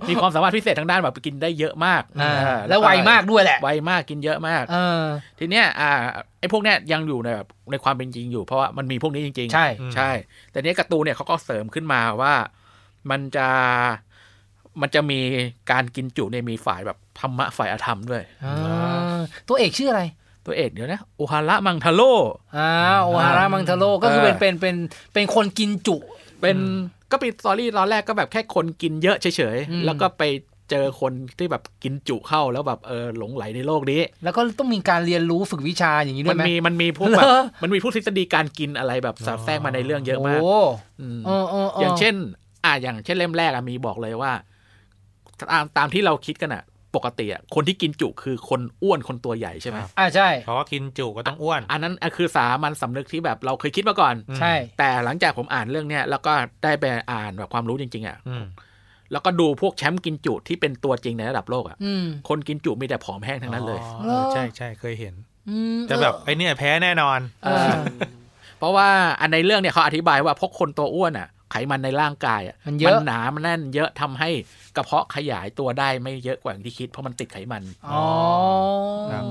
มีความสามารถพิเศษทางด้านแบบกินได้เยอะมากอ่าเออแล้วไวมากด้วยแหละ ไวมากกินเยอะมากเออทีเนี้ยอ่าไอ้พวกเนี้ยยังอยู่ในแบบในความเป็นจริงอยู่เพราะว่ามันมีพวกนี้จริง ๆ ใช่ใช่ แต่เนี้ยการ์ตูนเนี่ยเขาก็เสริมขึ้นมาว่ามันจะมันจะมีการกินจุเนี่ยมีฝ่ายแบบธรรมะฝ่ายอธรรมด้วยอ่าตัวเอกชื่ออะไรตัวเอกเดี๋ยวนะโอฮาระมังทาโร่อ่าโอฮาระมังทาโร่ก็คือเป็นเป็นเป็นเป็นคนกินจุ เป็นก็เป็นสตอรี่ตอนแรกก็แบบแค่คนกินเยอะเฉยอืมๆแล้วก็ไปเจอคนที่แบบกินจุเข้าแล้วแบบเออหลงไหลในโลกนี้ แล้วก็ต้องมีการเรียนรู้ฝึกวิชาอย่างนี้ด้มัวนยไหมมีมันมีพวกเหรแบอบมันมีพวกทฤษฎีการกินอะไรแบบสอดแทรกมาในเรื่องเยอะมากโอ้อืมเออเอออย่างเช่น อ่าอย่างเช่นเล่มแรกอะมีบอกเลยว่า ตามตามที่เราคิดกันอะ ปกติอะคนที่กินจุคือคนอ้วนคนตัวใหญ่ใช่ไหมครับอ่าใช่เพราะว่ากินจุก็ต้องอ้วน อันนั้นอะคือสามัญสำนึกที่แบบเราเคยคิดมาก่อน ใช่ แต่หลังจากผมอ่านเรื่องเนี้ยแล้วก็ได้ไปอ่านแบบความรู้จริง ๆอะอืมแล้วก็ดูพวกแชมป์กินจุที่เป็นตัวจริงในระดับโลกอะอืมคนกินจุมีแต่ผอมแห้งทั้งนั้นเลยอ๋อเหรอใช่ใช่เคยเห็นอืมจะแบบไอเนี่ยแพ้แน่นอนเออเพราะว่าอันในเรื่องเนี่ยเขาอธิบายว่าพวกคนตัวอ้วนอะ ไขมันในร่างกายอะมันเยอะหนามันแน่นเยอะทำให้กระเพาะขยายตัวได้ไม่เยอะกว่าอย่างที่คิดเพราะมันติดไขมันอ๋อครับ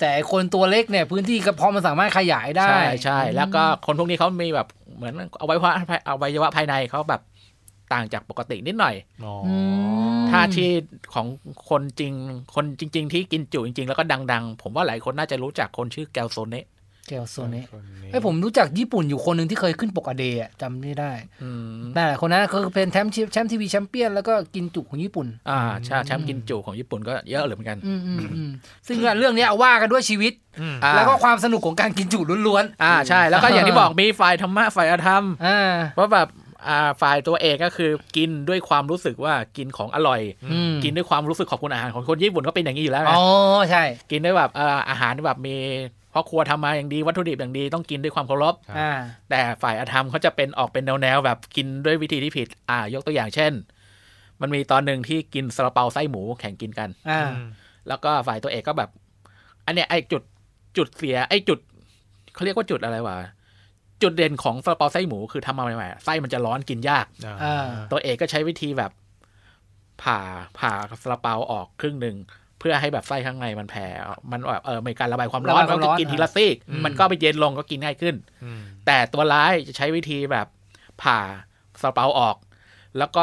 แต่คนตัวเล็กเนี่ยพื้นที่กระเพาะมันสามารถขยายได้ ใช่ใช่แล้วก็คนพวกนี้เขามีแบบเหมือนอวัยวะอวัยวะภายในเขาแบบต่างจากปกตินิดหน่อยอ๋ออืมถ้าที่ของคนจริงคนจริง ๆ ที่กินจุจริง ๆ แล้วก็ดัง ๆ ผมว่าหลายคนน่าจะรู้จักคนชื่อแกลโซเนะ แกวโซเนะคนนี้ไอ้ยผมรู้จักญี่ปุ่นอยู่คนหนึ่งที่เคยขึ้นปกอเดย์อะจำไม่ได้อืมนั่นแหละคนนั้นก็คือเป็นแชมป์แชมป์ทีวีแชมเปี้ยนแล้วก็กินจุของญี่ปุ่น อ่าใช่แชมป์กินจุของญี่ปุ่นก็เยอะเหมือนกันอืมอืมอืมซึ่งเรื่องเนี้ยเอาว่ากันด้วยชีวิตอืมอ่าแล้วก็ความสนุกของการกินจุล้วนอ่าใช่ แล้วก็อย่างที่บอกมีฝ่ายธรรมะฝ่ายอธรรมๆอ่าเพราะแบบอ่าฝ่ายตัวเอกก็คือกินด้วยความรู้สึกว่ากินของอร่อยอืมกินด้วยความรู้สึกขอบคุณอาหารของคนญี่ปุ่นก็เป็นอย่างนี้อยู่แล้วนะอ๋อใช่ กินด้วยแบบเอ่ออาหารที่แบบมี พ่อครัวทำมาอย่างดีวัตถุดิบอย่างดีต้องกินด้วยความเคารพอ่าแต่ฝ่ายอธรรมเขาจะเป็นออกเป็นแนวๆแบบกินด้วยวิธีที่ผิด อ่ายกตัวอย่างเช่น มันมีตอนหนึ่งที่กินซาลาเปาไส้หมูแข่งกินกันอ่าแล้วก็ฝ่ายตัวเอกก็แบบ อันเนี้ยไอ้จุดจุดเสีย ไอ้จุดเขาเรียกว่าจุดอะไรวะจุดเด่นของซาลาเปาไส้หมูคือทำมาใหม่ๆไส้มันจะร้อนกินยากอ่าตัวเอกก็ใช้วิธีแบบ ผ่าผ่าซาลาเปาออกครึ่งหนึ่ง เพื่อให้แบบไส้ข้างในมันแผ่ มันแบบเออมีการระบายความร้อนระบายความมันร้ก็อนกินทีละซีกมันก็ไปเย็นลงก็กินง่ายขึ้นอืมแต่ตัวร้ายจะใช้วิธีแบบผ่าซาลาเปาออก แล้วก็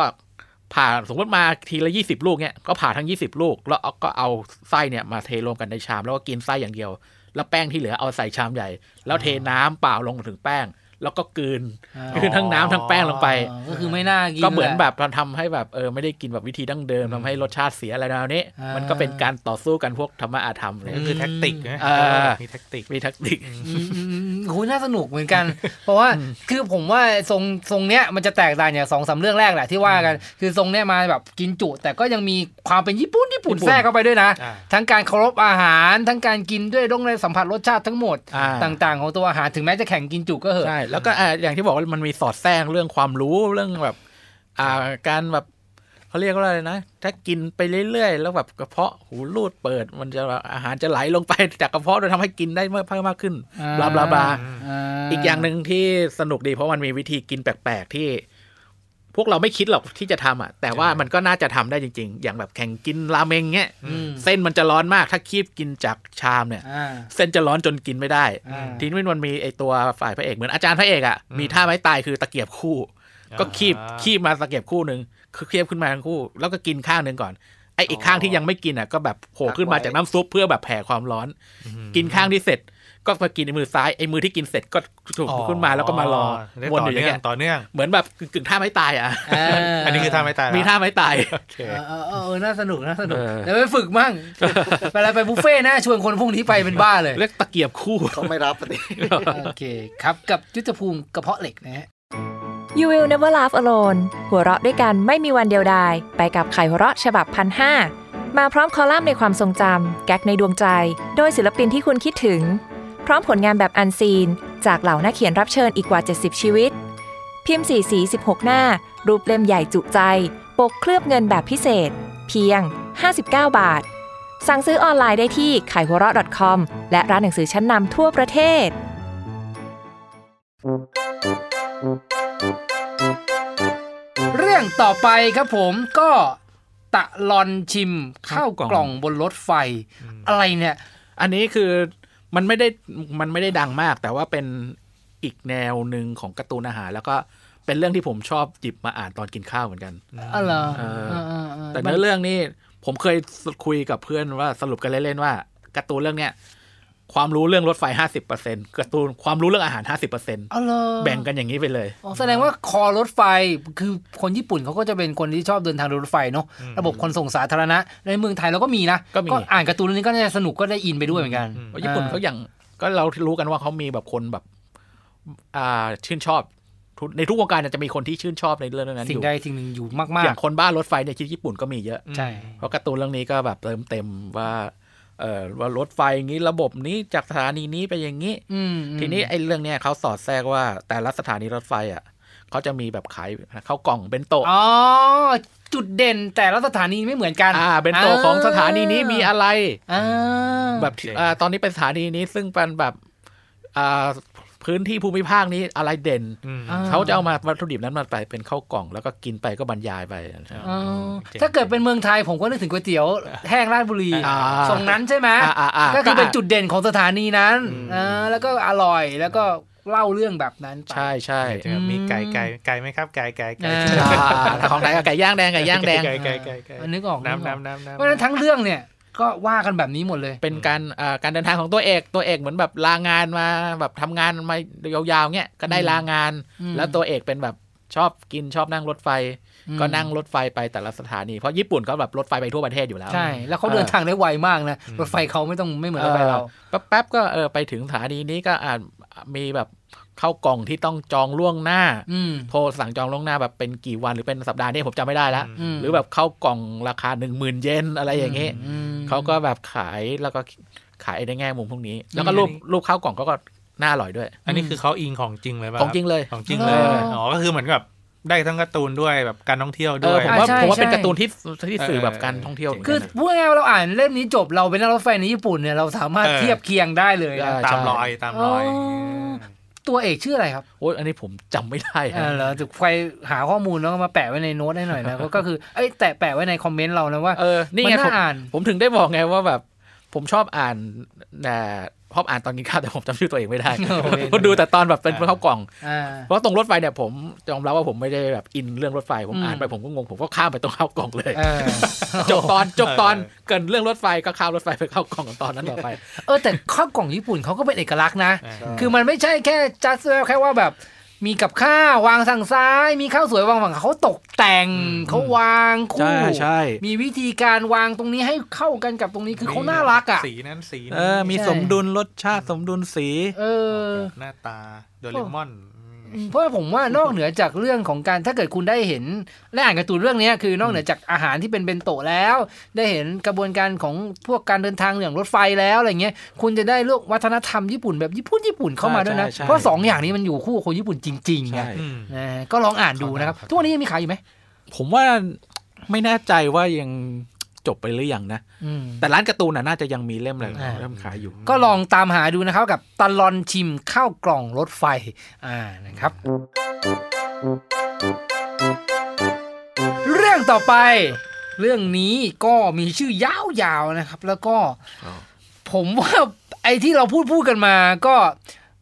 ผ่าสมมติมาทีละยี่สิบลูกเนี่ยก็ผ่าทั้งยี่สิบลูก แล้วเอาก็เอาไส้เนี่ยมาเทรวมกันในชาม แล้วก็กินไส้อย่างเดียว แล้วแป้งที่เหลือเอาใส่ชามใหญ่ แล้วเทน้ำเปล่าลงถึงแป้ง แล้วก็กลืนอ่ากลืนทั้งน้ำทั้งแป้งลงไปอ๋อก็คือไม่น่ากินก็เหมือนละแบบเราทำให้แบบเออไม่ได้กินแบบวิธีดั้งเดิมทำให้รสชาติเสียอะไรแนวนี้อ่ามัมันก็เป็นการต่อสู้กันพวกธรรมะอาธรรมเลยก็คือแท็กติกนะเออมีแท็กติกมีแทักติกอืมอืมอืมโหน่าสนุกเหมือนกัน เพราะว่าคือผมว่าทรงทรงเนี้ยมันจะแตกต่างจากสองสามเรื่องแรกแหละที่ว่ากันคือทรงเนี้ยมาแบบกินจุ แต่ก็ยังมีความเป็นญี่ปุ่นญี่ปุ่นญี่ปุ่นแทรกเข้าไปด้วยนะอ่าทั้งการเคารพอาหารทั้งการกินด้วยต้องได้สัมผัสรสชาติทั้งหมดอ่าต่าง ๆ ของตัวอาหารถึงแม้จะแข่งกินจุก็เหอะใช่แล้วก็อ่าอย่างที่บอกว่ามันมีสอดแทรกเรื่องความรู้เรื่องแบบ อ่าการแบบเขาเรียกว่าอะไรนะถ้ากินไปเรื่อยๆ แล้วแบบกระเพาะหูรูดเปิด มันจะแบบอาหารจะไหลลงไปจากกระเพาะโดยทำให้กินได้มากเพิ่มมากขึ้นบลาบลาบลาอีกอย่างหนึ่งที่สนุกดีเพราะมันมีวิธีกินแปลกๆที่ พวกเราไม่คิดหรอกที่จะทำอะ แต่ว่ามันก็น่าจะทำได้จริง ๆ อย่างแบบแข่งกินราเมงเงี้ยอืมเส้นมันจะร้อนมากถ้าคีบกินจากชามเนี่ยอ่าเส้นจะร้อนจนกินไม่ได้อ่าทีนี้มันมีไอตัวฝ่ายพระเอกเหมือนอาจารย์พระเอกอะมีท่าไม้ตายคือตะเกียบคู่ ก็คีบอ่าคีบมาตะเกียบคู่หนึ่งคือคีบขึ้นมาทั้งคู่ แล้วก็กินข้างหนึ่งก่อนไออีกข้างที่ยังไม่กินอะก็แบบโผล่ขึ้นมาจากน้ำซุปเพื่อแบบแผ่ความร้อน กินข้างที่เสร็จ ก็มากินในมือซ้ายไอ้มือที่กินเสร็จก็ถูกขึ้นมาแล้วก็มารอได้วนต่ออยู่อย่างเนื่อเงี้งยต่อเนื่องเหมือนแบบกึ่งๆท่าไม้ตายอะอันนี้คือทำไม่ตายมีท่าไม้ตายโอเคเออเออเออน่าสนุกน่าสนุกเออเดี๋ยวไปฝึกมั่งไปอะไรไปบุฟเฟ่ต์นะชวนคนพวกนี้ไปเป็นบ้าเลยเรียกตะเกียบคู่เขาไม่รับปฏิโอเคครับกับยุทธภูมิกระเพาะเหล็กนะฮะ You will never laugh alone หัวเราะด้วยกันไม่มีวันเดียวดาย ไปกับไขหัวเราะฉบับพันห้ามาพร้อมคอลัมน์ในความทรงจำ แก๊กในดวงใจ โดยศิลปินที่คุณคิดถึงพ ร้อมผลงานแบบอันซีน จากเหล่านักเขียนรับเชิญอีกกว่า 70 ชีวิต พิมพ์สีสี 16 หน้า รูปเล่มใหญ่จุใจ ปกเคลือบเงินแบบพิเศษ เพียง 59 บาท สั่งซื้อออนไลน์ได้ที่ไขหัวเราะ .com และร้านหนังสือชั้นนำทั่วประเทศ เรื่องต่อไปครับผมก็ตะลอนชิมข้าวกล่องบนรถไฟ อะไรเนี่ย อันนี้คือ มันไม่ได้มันไม่ได้ดังมาก แต่ว่าเป็นอีกแนวหนึ่งของการ์ตูนอาหาร แล้วก็เป็นเรื่องที่ผมชอบหยิบมาอ่านตอนกินข้าวเหมือนกันอ๋อเหรอเออเออเออเออแต่เนื้อเรื่องนี่ผมเคยคุยกับเพื่อนว่าสรุปกันเล่นๆว่าการ์ตูนเรื่องเนี้ย ความรู้เรื่องรถไฟห้าสิบเปอร์เซ็นการ์ตูนความรู้เรื่องอาหารห้าสิบเปอร์เซ็นอ๋อเหรอแบ่งกันอย่างนี้ไปเลย อ๋อแสดงว่าคอรถไฟคือคนญี่ปุ่นเขาก็จะเป็นคนที่ชอบเดินทางโดยรถไฟเนาะระบบขนส่งสาธารณะ ในเมืองไทยเราก็มีนะก็มี อ่านการ์ตูนเรื่องนี้ก็น่าจะสนุกก็ได้อินไปด้วยเหมือนกันเพราะญี่ปุ่นเขาอย่างก็เรารู้กันว่าเขามีแบบคนแบบ อ่าชื่นชอบทุกในทุกวงการจะมีคนที่ชื่นชอบในเรื่องนั้นอสิ่งยู่ใดสิ่งหนึ่งอยู่มาอก ย่างคนบ้ารถไฟเนี่ยที่ญี่ปุ่นก็มีเยอะ ๆ ใช่ เพราะการ์ตูนเรื่องนี้ก็แบบเติมเต็มว่า เออว่ารถไฟอย่างนี้ระบบนี้จากสถานีนี้ไปอย่างนี้อืมทีนี้ไอ้เรื่องเนี้ยเขาสอดแทรกว่าแต่ละสถานีรถไฟอะเขาจะมีแบบขายข้าวกล่องเบนโตะอ๋อจุดเด่นแต่ละสถานีไม่เหมือนกันอ่าเบนโตะของสถานีนี้มีอะไรอ่าแบบอ่าตอนนี้เป็นสถานีนี้ซึ่งเป็นแบบอ่า พื้นที่ภูมิภาคนี้อะไรเด่นอืมอ่เขาจะเอามาวัตถุดิบนั้นมาไปเป็นข้าวกล่อง แล้วก็กินไปก็บรรยายไปอ๋อถ้าเกิดเป็นเมืองไทยผมก็นึกถึงก๋วยเตี๋ยวแห้งราชบุรีอ่าทรงนั้นใช่ไหมอ่าอ่าอ่าก็คือเป็นจุดเด่นของสถานีนั้นอ่าแล้วก็อร่อยแล้วก็เล่าเรื่องแบบนั้นไปใช่ใช่จะมีไก่ไก่ไก่ไหมครับ ไก่ไก่ไก่อ่าอ่าของไหนก็ไก่ย่างแดงไก่ย่างแดงไก่ไก่ไก่ไก่นึกออกนึกออกน้ำน้ำน้ำน้ำเพราะฉะนั้นทั้งเรื่องเนี่ย ก็ว่ากันแบบนี้หมดเลย เป็นการอ่าการเดินทางของตัวเอกตัวเอกเหมือนแบบลางานมาแบบทำงานมายาวๆเงี้ยก็ได้ลางานอืมแล้วตัวเอกเป็นแบบชอบกินชอบนั่งรถไฟอืมก็นั่งรถไฟไปแต่ละสถานี เพราะญี่ปุ่นเขาแบบรถไฟไปทั่วประเทศอยู่แล้วใช่แล้วเขาเดินทางได้ไวมากนะรถไฟเขาไม่ต้องไม่เหมือนรถไฟเราแป๊บแป๊บๆก็เออไปถึงสถานีนี้ก็อาจมีแบบ เข้ากล่องที่ต้องจองล่วงหน้าอืมโทรสั่งจองล่วงหน้าแบบเป็นกี่วันหรือเป็นสัปดาห์นี่ผมจำไม่ได้แล้วอืมหรือแบบเข้ากล่องราคาหนึ่งหมื่นเยนอะไรอย่างงี้อืมเขาก็แบบขายแล้วก็ขายในแง่มุมพวกนี้ แล้วก็รูปรูปข้าวกล่องเขาก็น่าอร่อยด้วย อันนี้คือเขาอิงของจริงเลยป่ะของจริงเลยของจริงเลยอ๋อก็คือเหมือนกับได้ทั้งการ์ตูนด้วยแบบการท่องเที่ยวเอด้อวยผมว่าใช่ผมว่าเป็นใช่การ์ตูนที่ที่สื่อเออแบบการท่องเที่ยวเหมือนคือกันนะพูดง่ายๆว่าเราอ่านเล่มนี้จบเราเป็นนักรถไฟในญี่ปุ่นเนี่ยเราสามารถเออเทียบเคียงได้เลยใช่นะตามรอยตามรอยอ๋อ ตัวเอกชื่ออะไรครับโอ้ยอันนี้ผมจำไม่ได้เอฮะอเหรอจะใครหาข้อมูลแล้วก็มาแปะไว้ในโน้ตให้หน่อยนะก็ก็คือเอ้ยแตะแปะไว้ในคอมเมนต์เรานะว่าเออนี่ไงมันผมน่าอ่าน ผมถึงได้บอกไงว่าแบบผมชอบอ่านแต่ ชอบอ่านตอนกินข้าวแต่ผมจำชื่อตัวเองไม่ได้โอเคเพราะดูแต่ตอนแบบเป็นข้าวกล่องอ่าเพราะตรงรถไฟเนี่ยผมยอมรับว่าผมไม่ได้แบบอินเรื่องรถไฟ ผมอืมอ่านไปผมก็งง ผมก็ข้ามไปตรงข้าวกล่องเลยเออจบตอนจบตอนเกินเรื่องรถไฟก็ข้ามรถไฟไปเข้ากล่องตอนนั้นต่อไป เออแต่ข้าวกล่องญี่ปุ่นเขาก็เป็นเอกลักษณ์นะ คือมันไม่ใช่แค่จัสแค่ว่าแบบ มีกับข้าววางสั่งซ้าย มีข้าวสวยวางฝั่งเขาตกแต่งเขาวางคู่ใช่ใช่มีวิธีการวางตรงนี้ให้เข้ากันกับตรงนี้คือเขาน่ารักอะสีนั้นสีเออมีใช่สมดุลรสชาติสมดุลสี เออ หน้าตาโดเรมอน เพราะว่าผมว่านอกเหนือจากเรื่องของการถ้าเกิดคุณได้เห็นและอ่านการ์ตูนเรื่องเนี้ยคือนอกเหนือจากอาหารที่เป็นเบนโตะแล้ว ได้เห็นกระบวนการของพวกการเดินทางอย่างรถไฟแล้วอะไรเงี้ยคุณจะได้เรื่องวัฒนธรรมญี่ปุ่นแบบญี่ปุ่นญี่ปุ่นเข้ามาด้วยนะใช่ใช่เพราะสองอย่างนี้มันอยู่คู่กับคนญี่ปุ่นจริงๆไงใช่อืมนะก็ลองอ่านดูนะครับทุกวันนี้ยังมีขายอยู่ไหมผมว่าไม่แน่ใจว่ายัง จบไปหรือยังนะอืมแต่ร้านการ์ตูนน่ะน่าจะยังมีเล่มอะไรอ่าเล่มขายอยู่ ก็ลองตามหาดูนะครับกับตลอนชิมข้าวกล่องรถไฟอ่านะครับ เรื่องต่อไป เรื่องนี้ก็มีชื่อยาวๆนะครับ แล้วก็อ๋อผมว่าไอ้ที่เราพูดพูดกันมาก็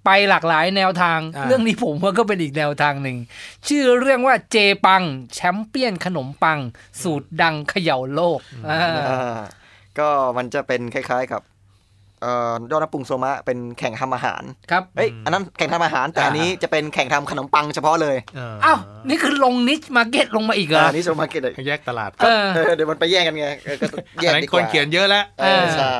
ไปหลากหลายแนวทางอ่าเรื่องนี้ผมว่าก็เป็นอีกแนวทางหนึ่ง ชื่อเรื่องว่าเจปัง แชมเปี้ยนขนมปัง สูตรดังเขย่าโลกอ่าอ่าก็มันจะเป็นคล้ายๆกับเอ่อยอดนักปรุงโซมะเป็นแข่งทำอาหารครับเอ้ยอันนั้นแข่งทำอาหารแต่อันนี้จะเป็นแข่งทำขนมปังเฉพาะเลยอ้าวนี่คือลงนิชมาเก็ตลงมาอีกเหรออันนี้โซมาเก็ตเลยให้แยกตลาดเออเออเดี๋ยวมันไปแย่งกันไงเออก็แยอักนนั้ดีนกคนว่าเขียนเยอะแล้วเออใช่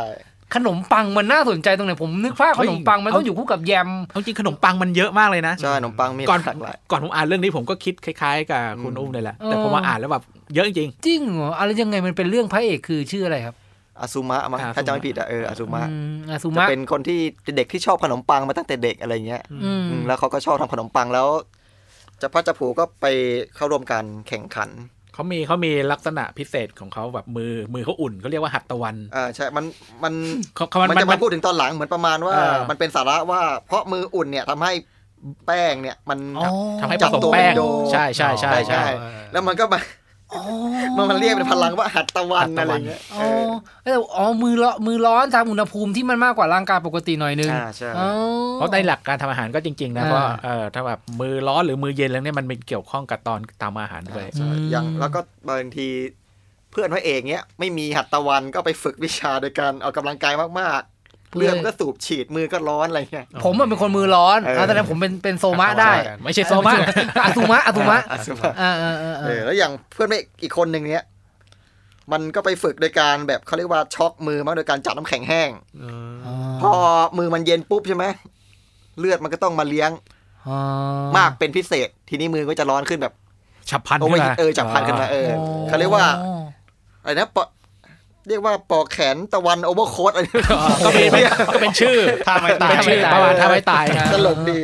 ขนมปังมันน่าสนใจตรงไหนผมนึกภาพขนมปังมันต้องอยู่คู่กับแยมเอาจริงขนมปังมันเยอะมากเลยนะใช่ขนมปังมีก่อนหลากหลายก่อนผมอ่านเรื่องนี้ผมก็คิดคล้ายๆ กับคุณอุ้มเลยแหละแต่เออผมมาอ่านแล้วแบบเยอะจริงจริงเหรออะไรยังไงมันเป็นเรื่องพระเอกคือชื่ออะไรครับอาซูมะมั้งอาซูมะถ้าจำไม่ผิดอะเอออาซูมะอืมอาซุจะมะเป็นคนที่เด็กที่ชอบขนมปังมาตั้งแต่เด็กอะไรเงี้ยอืมอืมแล้วเขาก็ชอบทำขนมปังแล้ว จะพัดจะผูก็ไปเข้าร่วมการแข่งขัน เขามีเขามีลักษณะพิเศษของเขาแบบมือมือเขาอุ่นเขาเรียกว่าหัตตะวันอ่าใช่มันมันเขาเขามัมันนมันจะมาพูดถึงตอนหลังเหมือนประมาณว่าเออมันเป็นสาระว่าเพราะมืออุ่นเนี่ยทำให้แป้งเนี่ยมันอ๋อทำให้ผจับสมตัวแป้งเป็นโดใช่ใช่ใช่ได้ใช่ง่ายแล้วมันก็มาอ๋อ มันมันเรียกเป็นพลังว่าหัตตะวันหัตถะอะไรวันเงี้ยอ๋อเอ้ยอ๋อมือร้อนมือร้อนตามอุณหภูมิที่มันมากกว่าร่างกายปกติหน่อยนึงอ่าใช่อ๋อเพราะในหลักการทำอาหารก็จริง ๆ นะอ่าเพราะเออถ้าแบบมือร้อนหรือมือเย็นแล้วเนี่ยมันเป็นเกี่ยวข้องกับตอนตามอาหารด้วยใช่อืมอย่างแล้วก็บางทีเพื่อนพระเอกเนี้ยไม่มีหัตตะวันก็ไปฝึกวิชาโดยการออกกำลังกายมากๆ เลือดมันก็สูบฉีดมือก็ร้อนอะไรเงี้ยผมอะเป็นคนมือร้อนเอออ่าแต่นั้นผมเป็นเป็นโซมะได้ ไม่ใช่โซมะอาซุมะอาซุมะอาซูมะอ่าอ่าอ่าเออแล้วอย่างเพื่อนพระเอกอีกคนหนึ่งเนี้ยมันก็ไปฝึกโดยการแบบเขาเรียกว่าช็อกมือมั้งโดยการจับน้ำแข็งแห้งพอมือมันเย็นปุ๊บใช่ไหมเลือดมันก็ต้องมาเลี้ยงอ๋อมากเป็นพิเศษ ทีนี้มือก็จะร้อนขึ้นแบบฉับพลันโอ้ขึ้ยนมาเออจับพันขึ้นมาเออเขาเรียกว่าอะไรนะปอ เรียกว่าปอกแขนตะวันโอเวอร์โค้ดอะไรก็เป็นก็เป็นชื่อถ้าไม่ตายเป็นชื่อประมาณถ้าไม่ตายนะตลกดี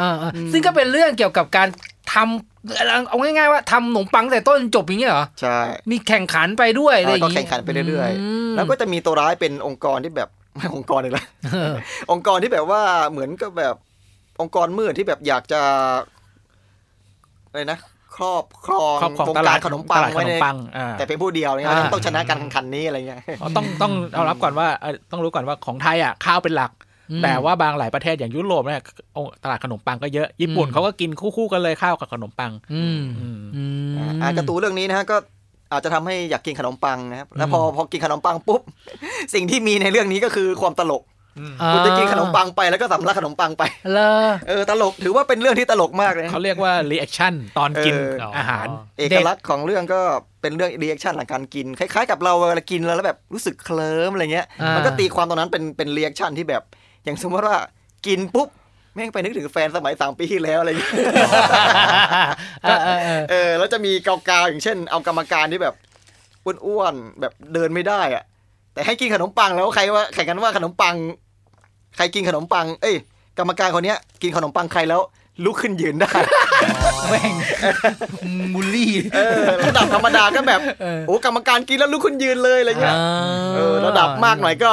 อ่าอ่าซึ่งก็เป็นเรื่องเกี่ยวกับการทำเอาง่ายๆว่าทำขนมปังแต่ต้นจบอย่างเงี้ยเหรอใช่มีแข่งขันไปด้วยอะไรอย่างก็งี้แข่งขันไปเรื่อยมๆแล้วก็จะมีตัวร้ายเป็นองค์กรที่แบบไม่องค์กรเลยละเออองค์กรที่แบบว่าเหมือนกับแบบองค์กรมืดที่แบบอยากจะอะไรนะ ครอบครองครอบครองวงตกาลารดขนมปังตลาดขไว้นในมปังอ่าแต่เป็นผู้เดียวเนี่ยอ่าต้องชนะการแข่งขันนี้อะไรเงี้ยต้องต้องเอารับก่อนว่าเอ่อต้องรู้ก่อนว่าของไทยอะข้าวเป็นหลัก แต่ว่าบางหลายประเทศอย่างยุโรปเนี่ยตลาดขนมปังก็เยอะญี่ปุ่นอืมเขาก็กินคู่ๆกันเลยข้าวกับขนมปัง อืมอืมอืมอ่าการ์ตูนเรื่องนี้นะฮะก็อาจจะทำให้อยากกินขนมปังนะครับ แล้วพอพอกินขนมปังปุ๊บ สิ่งที่มีในเรื่องนี้ก็คือความตลก คุณจะกินขนมปังไปแล้วก็สำลักขนมปังไปเลอเออตลกถือว่าเป็นเรื่องที่ตลกมากเลยนะเขาเรียกว่า reaction ตอนกินเอออาหาร เอกลักษณ์ของเรื่องก็เป็นเรื่อง reaction หลังการกินคล้ายๆ กับเราเวลากินแล้วแล้วแบบรู้สึกเคลิ้มอะไรเงี้ยอ่ามัมันก็ตีความตรงนั้นเป็นเป็น reaction ที่แบบ อย่างสมมติว่ากินปุ๊บแม่งไปนึกถึงแฟนสมัยสามปีที่แล้วอะไรเงี้ยเออเออเออเออแล้วจะมีกาวๆอย่างเช่น เอากรรมการที่แบบอ้วนๆแบบเดินไม่ได้อะแต่ให้กินขนมปังแล้วใครว่าแข่งกันว่าขนมปัง ใครกินขนมปัง เอ้ย กรรมการคนเนี้ยกินขนมปังใครแล้วลุกขึ้นยืนได้ แม่งบูลลี่เออระดับธรรมดาก็แบบเออโอ้กรรมการกินแล้วลุกขึ้นยืนเลยอะไรเงี้ยเออระดับมากหน่อยก็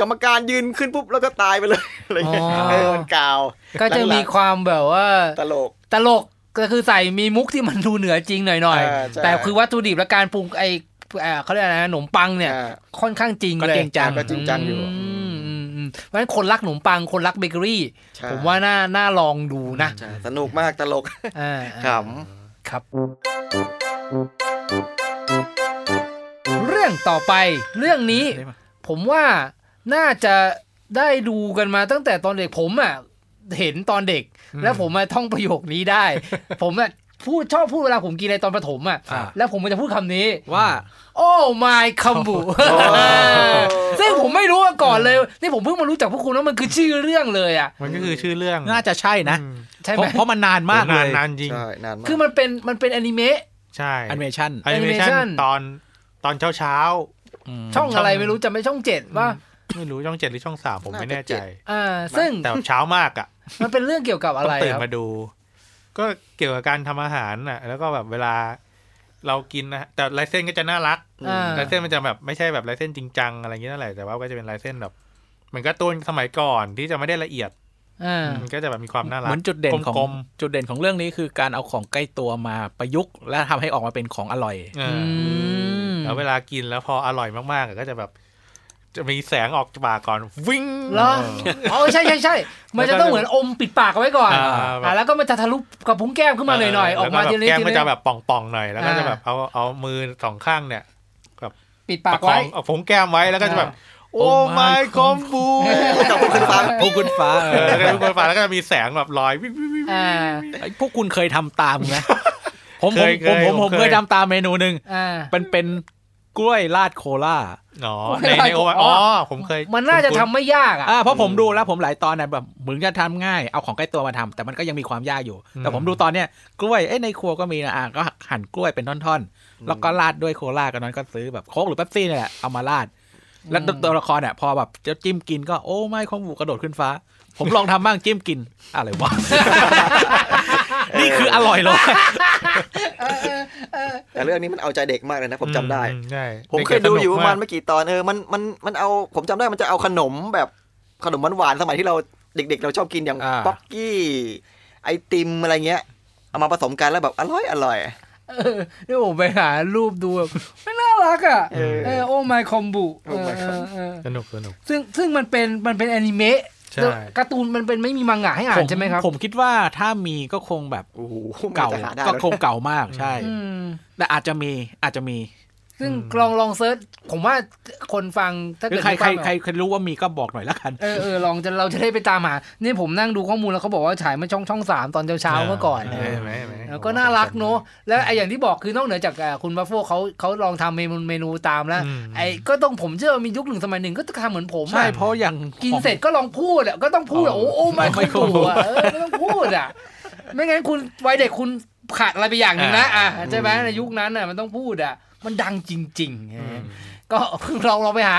กรรมการยืนขึ้นปุ๊บแล้วก็ตายไปเลยอะไรเงี้ยอ๋อเออมันกาว ก็จะมีความแบบว่าตลกตลกก็คือใส่มีมุกที่มันดูเหนือจริงหน่อยอ่าใช่ๆแต่คือวัตถุดิบและการปรุงไอเอ่อเขาเรียกอะไรนะขนมปังเนี่ยอ่าค่อนข้างจริงก็เลยจริงจังก็จริงจังอยู่มอืมอืม เพราะฉะนั้นคนรักขนมปังคนรักเบเกอรี่ใช่ผมว่าน่าน่าลองดูนะใช่สนุกมากตลกอ่าขครับ เรื่องต่อไปเรื่องนี้ ผมว่าน่าจะได้ดูกันมาตั้งแต่ตอนเด็กผมอะเห็นตอนเด็ก แล้วผมมาท่องประโยคนี้ได้ ผมอะ พูดชอบพูดเวลาผมกินอะไรตอนประถมอะอ่าแล้วผมมันจะพูดคำนี้ว่า โอ้ my คัมบุซึ่งผมไม่รู้มาก่อนเลย นี่ผมเพิ่งมารู้จากพวกคุณว่ามันคือชื่อเรื่องเลยอะมันก็คือชื่อเรื่องน่าจะใช่นะอืมใช่เพไหมราะเพราะมันนานมากเลนานยนานจริงใช่นานมากคือมันเป็นมันเป็นอนิเมะใช่แอนิเมชันแอนิเมชั animation นตอนตอนเช้าเช้าช่องอะไรไม่รู้จะไม่ช่องเจ็ดว่าๆไม่รู้ช่องเจ็ดหรือช่องสามผมไม่แน่ใจอ่าซึ่งแต่เช้ามากอะ มันเป็นเรื่องเกี่ยวกับต้อะองไรตื่นครับมาดู ก็เกี่ยวกับการทำอาหารน่ะ แล้วก็แบบเวลาเรากินนะแต่ลายเส้นก็จะน่ารักอ่าลายเส้นมันจะแบบไม่ใช่แบบลายเส้นจริงจังอะไรอย่างเงี้ยนั่นแหละแต่ว่าก็จะเป็นลายเส้นแบบเหมือนการ์ตูนสมัยก่อนที่จะไม่ได้ละเอียดอ่ามันก็จะแบบมีความน่ารักเหมือนจุดเด่นของกลมจุดเด่นของเรื่องนี้คือการเอาของใกล้ตัวมาประยุกต์ และทำให้ออกมาเป็นของอร่อยๆเออือมแล้วเวลากินแล้วพออร่อยมากๆก็จะแบบ จะมีแสงออกจากปากก่อนวิ่งเหรออ๋อใช่ใช่ใช่มันจะต้องเหมือนอมปิดปากเอาไว้ก่อนอ่าอ่าแล้วก็มันจะทะลุกับพุ้งแก้มขึ้นมาหน่อยๆออกมาแล้วทีแบบละนิดแก้มทีก็ละนิจะดแบบป่องๆหน่อยแล้วก็อ่าจะแบบเอาเอามือสองข้างเนี่ยปิดปปากระคอไว้งเอาผงแก้มไว้แล้วก็จะแบบโอ้ Oh ไม่ my คอมบูกับพวกคุณฟังพวกคุณฟ้าเออแล้วก็ทุกคนฟังแล้วก็จะมีแสงแบบลอยวิววิววิวอ่าไอ้พวกคุณเคยทำตามไหมผมเคผมยผมผมเคยผมเคยเคยทำตามเมนูหนึ่งอ่าเป็นเป็น กล้วยราดโคลาอ๋อโอ้ยในในโออ๋อ๋ออผมเคย มันน่าจะทำไม่ยากอะอ่าเพราะผมดูแล้วผมหลายตอนเนี่ยแบบเหมือนจะทำง่ายเอาของใกล้ตัวมาทำแต่มันก็ยังมีความยากอยู่ แต่ผมดูตอนเนี้ยกล้วยเอ้ยในครัวก็มีนะอะก็หั่นกล้วยเป็นท่อนๆ แล้วก็ราดด้วยโคลากันนั้นก็ซื้อแบบโค้กหรือเป๊ปซี่เนี่ยแหละเอามาราด แล้วตัวละครเนี่ยพอแบบจะจิ้มกินก็โอ้ไม่ของหมูกระโดดขึ้นฟ้า ผมลองทำบ้างจิ้มกิน อะไรวะนี่คืออร่อยเลย แต่เรื่องนี้มันเอาใจเด็กมากเลยนะผมจำได้อืใช่ผมเคยดูอยู่ประมาณไม่กี่ตอนเออมันมันมันเอาผมจำได้มันจะเอาขนมแบบขนมหวานๆสมัยที่เราเด็ก ๆ เราชอบกินอย่างอ่าป๊อกกี้ ไอติมอะไรเงี้ย เอามาผสมกันแล้วแบบอร่อยอร่อยเออนี่ผมไปหารูปดูแบบไม่น่ารักอะเออเออโอ้ my คอมบุ Oh my สนุกสนุกซึ่งซึ่งมันเป็นมันเป็นแอนิเมะใช่ การ์ตูนมันเป็นไม่มีมังงะให้อ่านใช่ไหมครับ ผมคิดว่าถ้ามีก็คงแบบโอ้โหเก่ามันจะหได้ก็แล้วคงเก่ามากใช่อืมแต่อาจจะมีอาจจะมี ซึ่งลองลอง search ผมว่าคนฟังถ้าคือเกิดใครใครฟังอะใครใครรู้ว่ามีก็บอกหน่อยละกันเออเออลองจะเราจะได้ไปตามหานี่ผมนั่งดูข้อมูลแล้วเขาบอกว่าฉายมาช่องช่องสามตอนเช้าๆเมื่อก่อนเห็นไหมเห็นไหมแล้วก็น่ารักเนอะแล้วไอ้อย่างที่บอกคือนอกเหนือจากอ่าคุณบัฟโฟเขาเขาลองทำเมนูเมนูตามแล้วอืมไอ้ก็ต้องผมเชื่อว่ามียุคหนึ่งสมัยหนึ่งก็ทำเหมือนผมอะใช่เพราะอย่างกินเสร็จก็ลองพูดอะก็ต้องพูดอะโอ้โอ้ไม่ไม่ค่อยถูกอะเออก็ต้องพูดอะไม่งั้นคุณวัยเด็กคุณขาดอะไรไปอย่างหนึ่งนะอะใช่ไหมในยุคนั้นอะมันต้องพูดอะ มันดังจริงๆก็ลองลองไปหา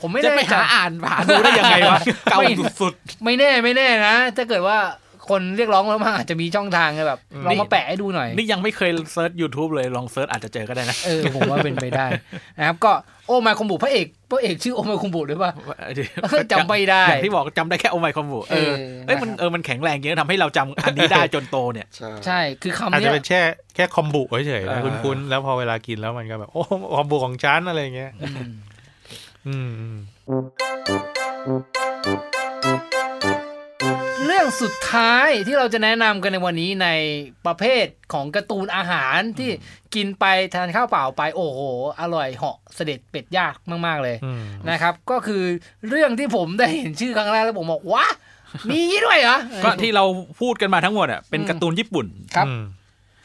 ผมไม่จะแน่ไปใจหาอ่านหาดูได้ยังไงวะเก่าสุดไม่แน่ไม่แน่นะถ้าเกิดว่า คนเรียกร้องแล้วมาอาจจะมีช่องทางไงแบบลองมาแปะให้ดูหน่อยๆนี่ยังไม่เคย search YouTube เลยลอง search อาจจะเจอก็ได้นะเออผมว่าเป็นไปได้นะครับก็โอมาคอมบุพระเอกพระเอกชื่อโอมาคอมบุด้วยป่ะจำไม่ได้อย่างที่บอกจำได้แค่โอไมคอมบูเออเออเอ้ยมันเออมันแข็งแรงจริงทำให้เราจำอันนี้ได้จนโตเนี่ย ใช่ใช่คือคำอาจเนี้จะยเป็นแค่แค่คอมบุเฉยๆเอนะอคุ้นๆแล้วพอเวลากินแล้วมันก็แบบโอ้คอมบุของฉันอะไรอย่างเงี้ยอืมอืมอืมเรื่องสุดท้ายที่เราจะแนะนำกันในวันนี้ในประเภทของการ์ตูนอาหารที่กินไปทานข้าวเปล่าไปโอ้โห อร่อยเหาะเสด็จเป็ดยากมากๆเลยอืมนะครับ ก็คือเรื่องที่ผมได้เห็นชื่อครั้งแรกแล้วผมบอกว้ามีอย่างนี้ด้วยเหรอก็ที่เราพูดกันมาทั้งหมดอะเป็นอืมการ์ตูนญี่ปุ่นครับอืม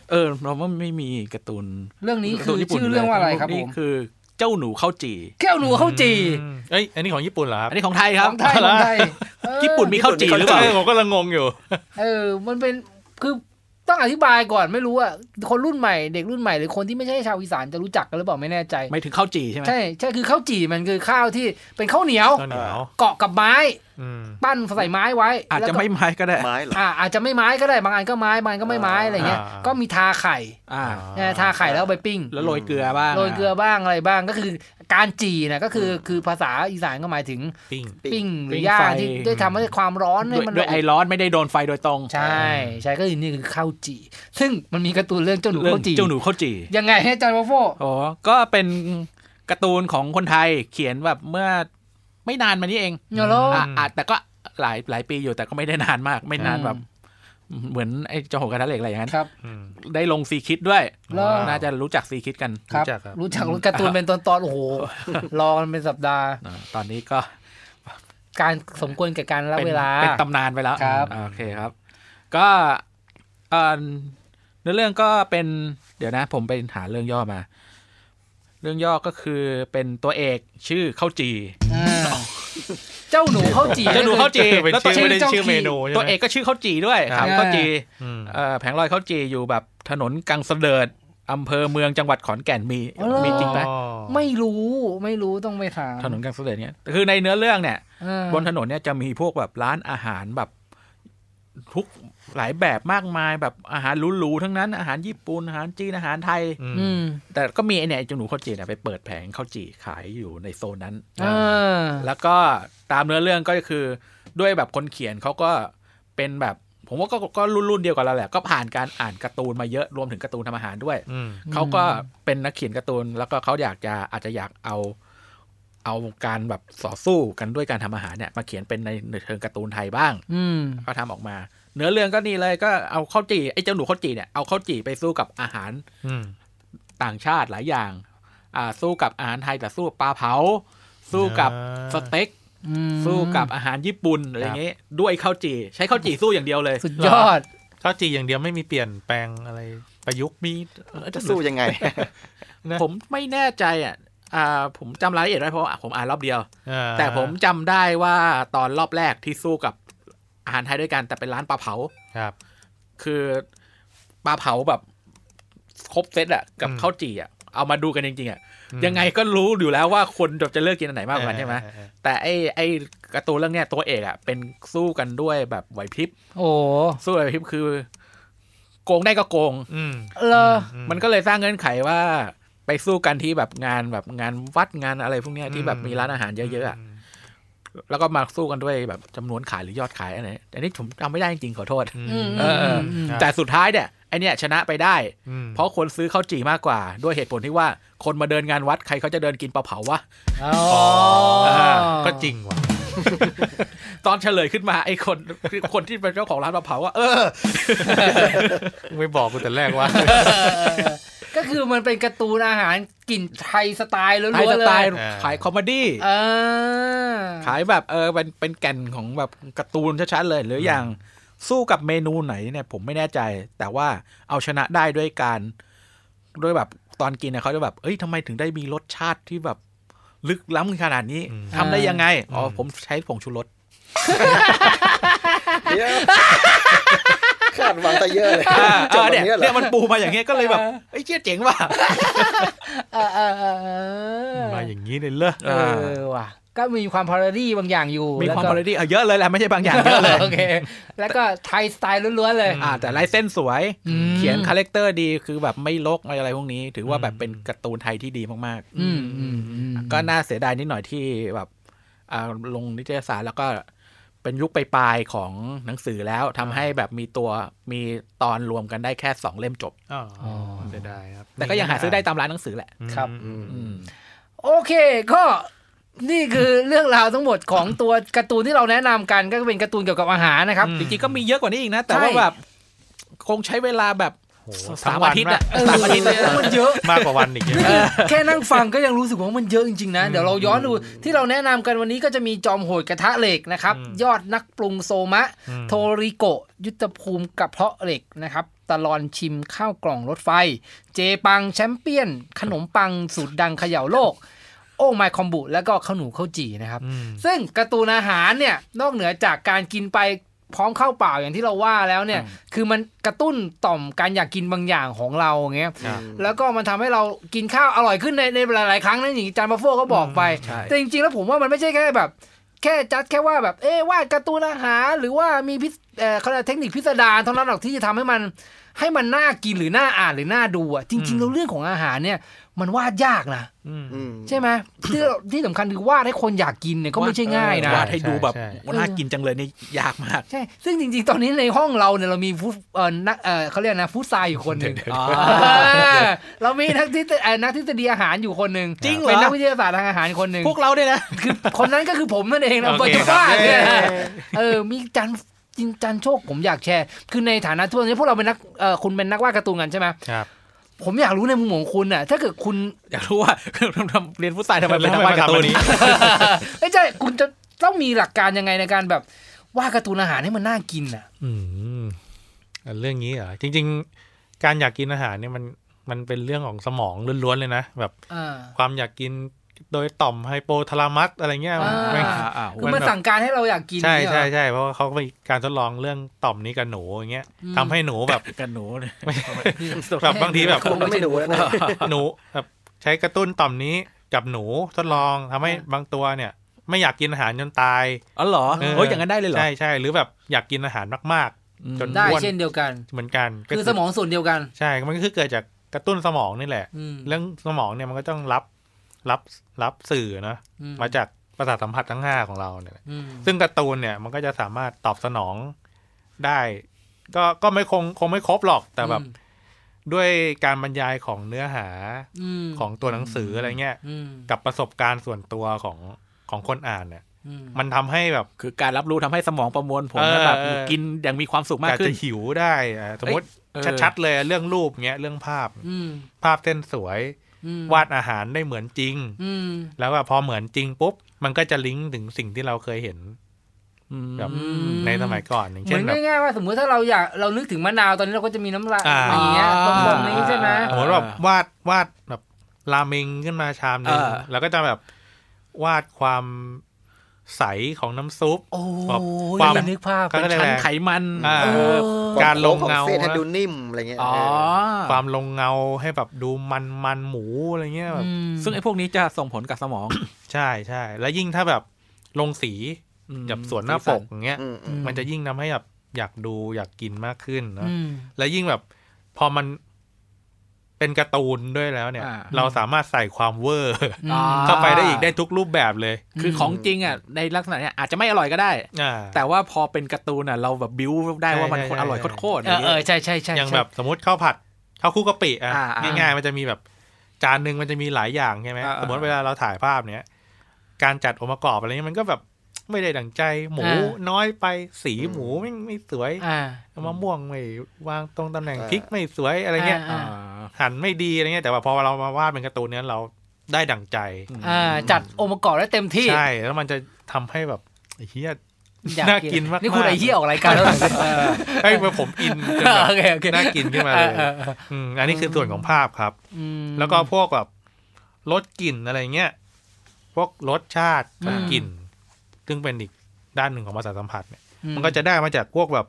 เออ เราว่าไม่มีการ์ตูน เรื่องนี้การ์คืตูอญี่ปุ่นชื่อเรื่องว่าอะไรครับผนี่มคือเจ้าหนูข้าวจีแก้วหนูข้าวจีอืมเอ้ยอันนี้ของญี่ปุ่นเหรอครับอันนี้ของไทยครับของไทยของไทยเออญี่ปุ่นมีข้าวจีหรือเปล่าเออผมก็ลังงงอยู่ เออ มันเป็นคือ ต้องอธิบายก่อนไม่รู้อะคนรุ่นใหม่เด็กรุ่นใหม่หรือคนที่ไม่ใช่ชาวอีสานจะรู้จักกันหรือเปล่าไม่แน่ใจไม่ถึงข้าวจีใช่ไหมใช่ใช่คือข้าวจี่มันคือข้าวที่เป็นข้าวเหนียว ข้าวเหนียวเกาะกับไม้อืมปั้นใส่ไม้ไว้อาจแล้วจะก็ไม่ไม้ก็ได้ไม้เหรออ่าอาจจะไม่ไม้ก็ได้บางอันก็ไม้บางอันก็ไม่ไม้อะไรเงี้ยอ่าก็มีทาไข่อ่านะทาไข่แล้วเอาไปปิ้งแล้วโรยเกลือบ้างโรยเกลือบ้างอะไรบ้างก็คือ การจีนะก็คือคือภาษาอีสานก็หมายถึงปิ้งปิ้งหรืปิ้องย่างไฟที่ได้ทำให้ความร้อนด้ให้วยมันด้วยไอร้อนไม่ได้โดนไฟโดยตรง ใช่ใช่ก็คือนี่คือข้าวจีซึ่งมันมีการ์ตูนเรื่องเจ้าหนูเรื่องข้าวจีเจ้าหนูข้าวจียังไงให้อาจารย์วัฟโฟอ๋อก็เป็นการ์ตูนของคนไทยเขียนแบบเมื่อไม่นานมานี้เองเนาะโลอะอะแต่ก็หลายหลายปีอยู่แต่ก็ไม่ได้นานมาก ไม่นานแบบ เหมือนไอ้เจ้าโหกระทะเหล็กอะไรอย่างนั้นครับอืมได้ลงซีคิดด้วยเหรอน่าจะรู้จักซีคิดกันครับรู้จักครับ รู้จักรู้การ์ตูนเป็นตอนตอนๆโอ้โห รอกันเป็นสัปดาห์อ่าตอนนี้ก็ การสมควรแก่การละเป็นเวลา เป็นตำนานไปแล้วครับอ่าโอเคครับ ก็เอ่อเนื้อเรื่องก็เป็นเดี๋ยวนะ ผมไปหาเรื่องย่อมา เรื่องย่อก็คือเป็นตัวเอกชื่อข้าวจีอ่า เจ้าหนูข้าวจีเจ้าหนูข้าวจีเป็นแล้วชื่ตัวอไม่ได้เจ้าชื่อขี่เมนูใช่ไหมตัวเอกก็ชื่อข้าวจีด้วยครับอ่าข้าวจีอืมเอ่อแผงลอยข้าวจี่อยู่แบบถนนกังเสดิร์ดอำเภอเมืองจังหวัดขอนแก่นมีอ๋อเหรอมีจริงไหมอ๋อไม่รู้ไม่รู้ต้องไปถามถนนกังเสดิร์ดเนี่ยคือในเนื้อเรื่องเนี่ยอ่าบนถนนเนี่ยจะมีพวกแบบร้านอาหารแบบทุก หลายแบบมากมายแบบอาหารหรูๆทั้งนั้นอาหารญี่ปุ่นอาหารจีนอาหารไทย อืมอืมแต่ก็มีไอเนี่ยไอ้เจ้าหนูข้าวจี่เนี่ยไปเปิดแผงข้าวจี่ขายอยู่ในโซนนั้นอ่าแล้วก็ตามเนื้อเรื่องก็คือด้วยแบบคนเขียนเขาก็เป็นแบบผมว่าก็ก็รุ่นรุ่นเดียวกับเราแหละ ก็ผ่านการอ่านการ์ตูนมาเยอะรวมถึงการ์ตูนทำอาหารด้วยอืมเขาก็เป็นนักเขียนการ์ตูน แล้วก็เขาอยากจะอาจจะอยากเอา เอาการแบบต่อสู้กันด้วยการทำอาหารเนี่ยมาเขียนเป็นในในเชิงการ์ตูนไทยบ้างอืมก็ทำออกมา เนื้อเรื่องก็นี่เลยก็เอาข้าวจี่ไอ้เจ้าหนูข้าวจี่เนี่ยเอาข้าวจี่ไปสู้กับอาหารอืมต่างชาติหลายอย่าง อ่า สู้กับอาหารไทยแต่สู้กับปลาเผา สู้กับสเต็กอืมสู้กับอาหารญี่ปุ่นอะไรเงี้ยด้วยข้าวจี่ใช้ข้าวจี่สู้อย่างเดียวเลย สุดยอดข้าวจีอย่างเดียวไม่มีเปลี่ยนแปลงอะไรประยุกต์มีจะสู้ยังไงนะผมไม่แน่ใจอะอ่าผมจำรายละเอียดได้เพราะว่าผมอ่านรอบเดียวอ่าแต่ผมจำได้ว่าตอนรอบแรกที่สู้กับ อาหารไทยด้วยกันแต่เป็นร้านปลาเผาครับ คือปลาเผาแบบครบเซตอะกับอืมข้าวจี่อะเอามาดูกันจริงๆอะอืมยังไงก็รู้อยู่แล้วว่าคนจะเลือกกินอันไหนมากกว่ากันใช่ไหมเออเออแต่ไอ้ไอ้การ์ตูนเรื่องเนี้ยตัวเอกอะเป็นสู้กันด้วยแบบไหวพริบ โอ้สู้ไหวพริบคือ โกงได้ก็โกง อืมเลอมันก็เลยสร้างเงื่อนไขว่า ไปสู้กันที่แบบงานแบบงานวัดงานอะไรพวกเนี้ยที่แบบมีร้านอาหารเยอะๆอะ แล้วก็มาสู้กันด้วยแบบจำนวนขายหรือยอดขายอะไรอันนี้ผมจำไม่ได้จริงๆขอโทษอือืมมเออเออมแต่สุดท้ายเนี่ยไอเนี่ยชนะไปได้อืมเพราะคนซื้อข้าวจี่มากกว่า ด้วยเหตุผลที่ว่าคนมาเดินงานวัดใครเขาจะเดินกินปลาเผาวะอ๋ออ่าก็จริงว่ะ ตอนเฉลยขึ้นมาไอ้คนคนที่เป็นเจ้าของร้านปลาเผาว่าเออ ไม่บอกกูแต่แรกว่า ก็คือมันเป็นการ์ตูนอาหารกลิ่นไทยสไตล์ล้วนไทยๆสเลไตยล์อ่าขาย comedy เออขายแบบเออเป็นเป็นแก่นของแบบการ์ตูนชัดๆเลย หรืออย่างสู้กับเมนูไหนเนี่ยผมไม่แน่ใจ แต่ว่าเอาชนะได้ด้วยการด้วยแบบตอนกินเนี่ยเขาจะแบบเอ้ยทำไมถึงได้มีรสชาติที่แบบลึกล้ำขนาดนี้อืมทำได้ยังไงอ๋ออมผมใช้ผงชูรสเดี๋ยว คาดหวังซะเยอะเลยอ่าจบอ่าแบเนี่ยบนี้เหรเนี่ยอมันปูมาอย่างเงี้ยก็เลยแบบเอ้ยเชี่ยเจ๋งว่ะเออเออเออเออมาอย่างนี้เลยเลอเออว่ะก็มีความ parody บางอย่างอยู่ มีความแล้พาก็ราดี้เยอะเลยแหละไม่ใช่บางอย่างเยอะเลยโอเคแล้วก็ไทยสไตล์ล้วนๆเลยอ่าแต่ลายเส้นสวยอืมเขียน character ดีคือแบบไม่ลกไม่อะไรพวกนี้ ถือว่าแบบเป็นการ์ตูนไทยที่ดีมากอืมอืมอืมๆก็น่าเสียดายนิดหน่อยที่แบบอ่าลงนิตยสารแล้วก็ เป็นยุคปลายๆของหนังสือแล้วทำให้แบบมีตัวมีตอนรวมกันได้แค่สองเล่มจบอ๋อเสียดายครับ แต่ก็ยังหาซื้อได้ตามร้านหนังสือแหละครับอืมอืมโอเคก็นี่คือเรื่องราวทั้งหมดของตัวการ์ตูนที่เราแนะนำกันก็เป็นการ์ตูนเกี่ยวกับอาหารนะครับอืมจริงๆก็มีเยอะกว่านี้อีกนะ แต่ใช่ว่าแบบคงใช้เวลาแบบโอ้โห สามทั้งวัอานทิตย์อะเออสามอาทิตย์เลยอะมันเยอะมากกว่าวันอีกเยอะแค่นั่งฟังก็ยังรู้สึกว่ามันเยอะจริงๆนะเดี๋ยวเราย้อนดูที่เราแนะนำกันวันนี้ก็จะมีจอมโหดกระทะเหล็กนะครับอืมยอดนักปรุงโซมะอืมโทริโกะยุทธภูมิกระเพาะเหล็กนะครับตลอนชิมข้าวกล่องรถไฟ เจปังแชมเปี้ยน ขนมปังสูตรดังเขย่าโลก โอ้ไมคอมบุแล้วก็ข้าวหนูข้าวจี่นะครับอืมซึ่งการ์ตูนอาหารเนี่ยนอกเหนือจากการกินไป พร้อมข้าวเปล่าอย่างที่เราว่าแล้วเนี่ย คือมันกระตุ้นต่อมการอยากกินบางอย่างของเราอย่างเงี้ยครับแล้วก็มันทำให้เรากินข้าวอร่อยขึ้นในในหลายๆครั้งนั่นอย่างที่จานบัฟโฟก็บอกไปใช่แต่จริงๆแล้วผมว่ามันไม่ใช่แค่แบบ แค่จัดแค่ว่าแบบเอ๊ะวาดการ์ตูนอาหารหรือว่ามีพิษเอ่อเขาเรียกเทคนิคพิสดารเท่านั้นหรอกที่จะทำให้มันให้มันน่ากินหรือน่าอ่านหรือน่าดูอะจริง ๆ แล้วเรื่องของอาหารเนี่ย มันวาดยากนะอืมอืมใช่ไหมที่ที่สำคัญคือวาดให้คนอยากกินเนี่ยก็ไม่ใช่ง่ายนะวาดให้ดูแบบใช่ว่าน่ากินจังเลยนี่ยากมากใช่ซึ่งจริงๆ ตอนนี้ในห้องเราเนี่ยเรามีฟู้ดเอ่อนักเอ่อเขาเรียกนะฟู้ดไซน์อยู่คนหนึ่งอ๋อเออเรามีนักทฤษฎีเอ่อนักทฤษฎีอาหารอยู่คนหนึ่งจริงเหรอเป็นนักวิทยาศาสตร์ทางอาหารคนหนึ่งพวกเราเนี่ยนะคือคนนั้นก็คือผมนั่นเองนะโอปัจเคจุบันครับเนี่ยเย้เออมีจันจริงจันโชคผมอยากแชร์ คือในฐานะทุกวันนี้พวกเราเป็นนักเอ่อคุณเป็นนักวาดการ์ตูนกันใช่ไหมครับ ผมอยากรู้ในมุมของคุณน่ะ ถ้าเกิดคุณอยากรู้ว่าเรียนฟุตซายทำไมเป็นนักวาดการ์ตูนแล้วทำไมมาทำอันนี้ไม่ใช่คุณจะต้องมีหลักการยังไงในการแบบวาดการ์ตูนอาหารให้มันน่ากินอะ อืมอะเรื่องนี้เหรอจริง ๆ การอยากกินอาหารเนี่ยมันมันเป็นเรื่องของสมองล้วนๆเลยนะแบบอ่าความอยากกิน โดยต่อมไฮโปทาลามัสอะไรเงี้ยอ่าแม่งอ่าคือมันสั่งการให้เราอยากกิน ใช่เนี่ยเหรอใช่ใช่เพราะว่าเขามีการทดลองเรื่องต่อมนี้กับหนูอย่างเงี้ยอืมทำให้หนูแบบกันหนูเนี่ยแบบบางทีแบบคงไม่ดูแล้วนะหนูแบบใช้กระตุ้นต่อมนี้กับหนูทดลองทำให้บางตัวเนี่ย ไม่อยากกินอาหารจนตายอ๋อเหรอเฮ้ยอย่างนั้นได้เลยเหรอใช่ใช่หรือแบบอยากกินอาหารมากอืมจนได้อ้วนเช่นเดียวกันๆเหมือนกันก็คือสมองส่วนเดียวกัน ใช่มันก็คือเกิดจากกระตุ้นสมองนี่แหละอืมเรื่องสมองเนี่ยมันก็ต้องรับ รับรับสื่อเนอะอืมาจากประสาทสัมผัสทั้งห้าของเราเนี่ยแหละอืมซึ่งการ์ตูนเนี่ยมันก็จะสามารถตอบสนองได้ ก็ก็ไม่คงคงไม่ครบหรอกแต่แบบด้วยการบรรยายของเนื้อหามของตัวหนังสืออะไรเงี้ยอืมกับประสบการณ์ส่วนตัวของของคนอ่านเนี่ยอืมมันทำให้แบบคือการรับรู้ทำให้สมองประมวลผลเออแล้วแบบเออกินอย่างมีความสุขมากอาจขึ้นจะหิวได้อะสมมติเออชัดๆเลยเรื่องรูปเงี้ยเรื่องภาพอืมภาพเส้นสวยอืม วาดอาหารได้เหมือนจริงอืมแล้วก็พอเหมือนจริงปุ๊บ มันก็จะลิงก์ถึงสิ่งที่เราเคยเห็นอืมแบบอืมในสมัยก่อนอย่างเหมืเช่อนนแบบง่ายๆว่าสมมุติถ้าเราอยากเรานึกถึงมะนาวตอนนี้เราก็จะมีน้ำลายอ่าอย่างเงี้ยตรงๆนี้ใช่ไหมสมมติแบบวาดวาดแบบราเมงขึ้นมาชามหนึงเออแล้วก็จะแบบวาดความ ใสของน้ำซุปโอ้แบบยความนึกภาพเขาก็เป็นเรียกชั้นอะไรไขมันอ่าเออการลงของเงาเส้นให้นะดูนิ่มอะไรเงี้ยอ๋อความลงเงาให้แบบดูมันมันหมูอะไรเงี้ยแบบอืมซึ่งไอ้พวกนี้จะส่งผลกับสมอง ใช่ใช่แล้วยิ่งถ้าแบบลงสีอืมแบบสวนหน้าปกอย่างเงี้ยอืมอืมมันจะยิ่งทำให้แบบอยากดูอยากกินมากขึ้นเนอะอืมแล้วยิ่งแบบพอมัน เป็นการ์ตูนด้วยแล้วเนี่ยอ่าเราสามารถใส่ความเวอร์อืมเข้าไปได้อีกได้ทุกรูปแบบเลย คือของจริงอะในลักษณะเนี้ยอาจจะไม่อร่อยก็ได้อ่าแต่ว่าพอเป็นการ์ตูนอะเราแบบบิวได้ว่ามันใช่คนใช่อร่อยใช่โคตรๆเออเออใช่ใช่ใช่อย่างใช่แบบสมมติข้าวผัดข้าวคลุกกะปิอะอ่าอ่าง่ายๆมันจะมีแบบจานหนึ่งมันจะมีหลายอย่างใช่ไหมอ่าอ่าสมมติเวลาเราถ่ายภาพเนี้ยการจัดองค์ประกอบอะไรเงี้ยมันก็แบบ ไม่ได้ดั่งใจ หมูน้อยไปสีหมูไม่ไม่สวยอ่ามะม่วงไม่วางตรงตำแหน่งอ่าพริกไม่สวยอะไรเงี้ยอ่าอ่าหั่นไม่ดีอะไรเงี้ยแต่ว่าพอเรามาวาดเป็นการ์ตูนเนี้ยเราได้ดั่งใจอ่าจัดองค์ประกอบได้เต็มที่ใช่แล้วมันจะทำให้แบบไอ้เฮียอยน่ากินมากๆนี่คุณไอ้เหี้ยออกรายการแล้วเหรอไอ้ยผมอินจนแบบโอเคโอเคน่ากินขึ้นมาเลยอออออืมอันนี้คือส่วนของภาพครับอืมแล้วก็พวกแบบรสกลิ่นอะไรเงี้ยพวกรสชาติอืมกลิ่น ซึ่งเป็นอีกด้านหนึ่งของภาษาทสัมผัสเนี่ยอืมันก็จะได้มาจากพวกแบบ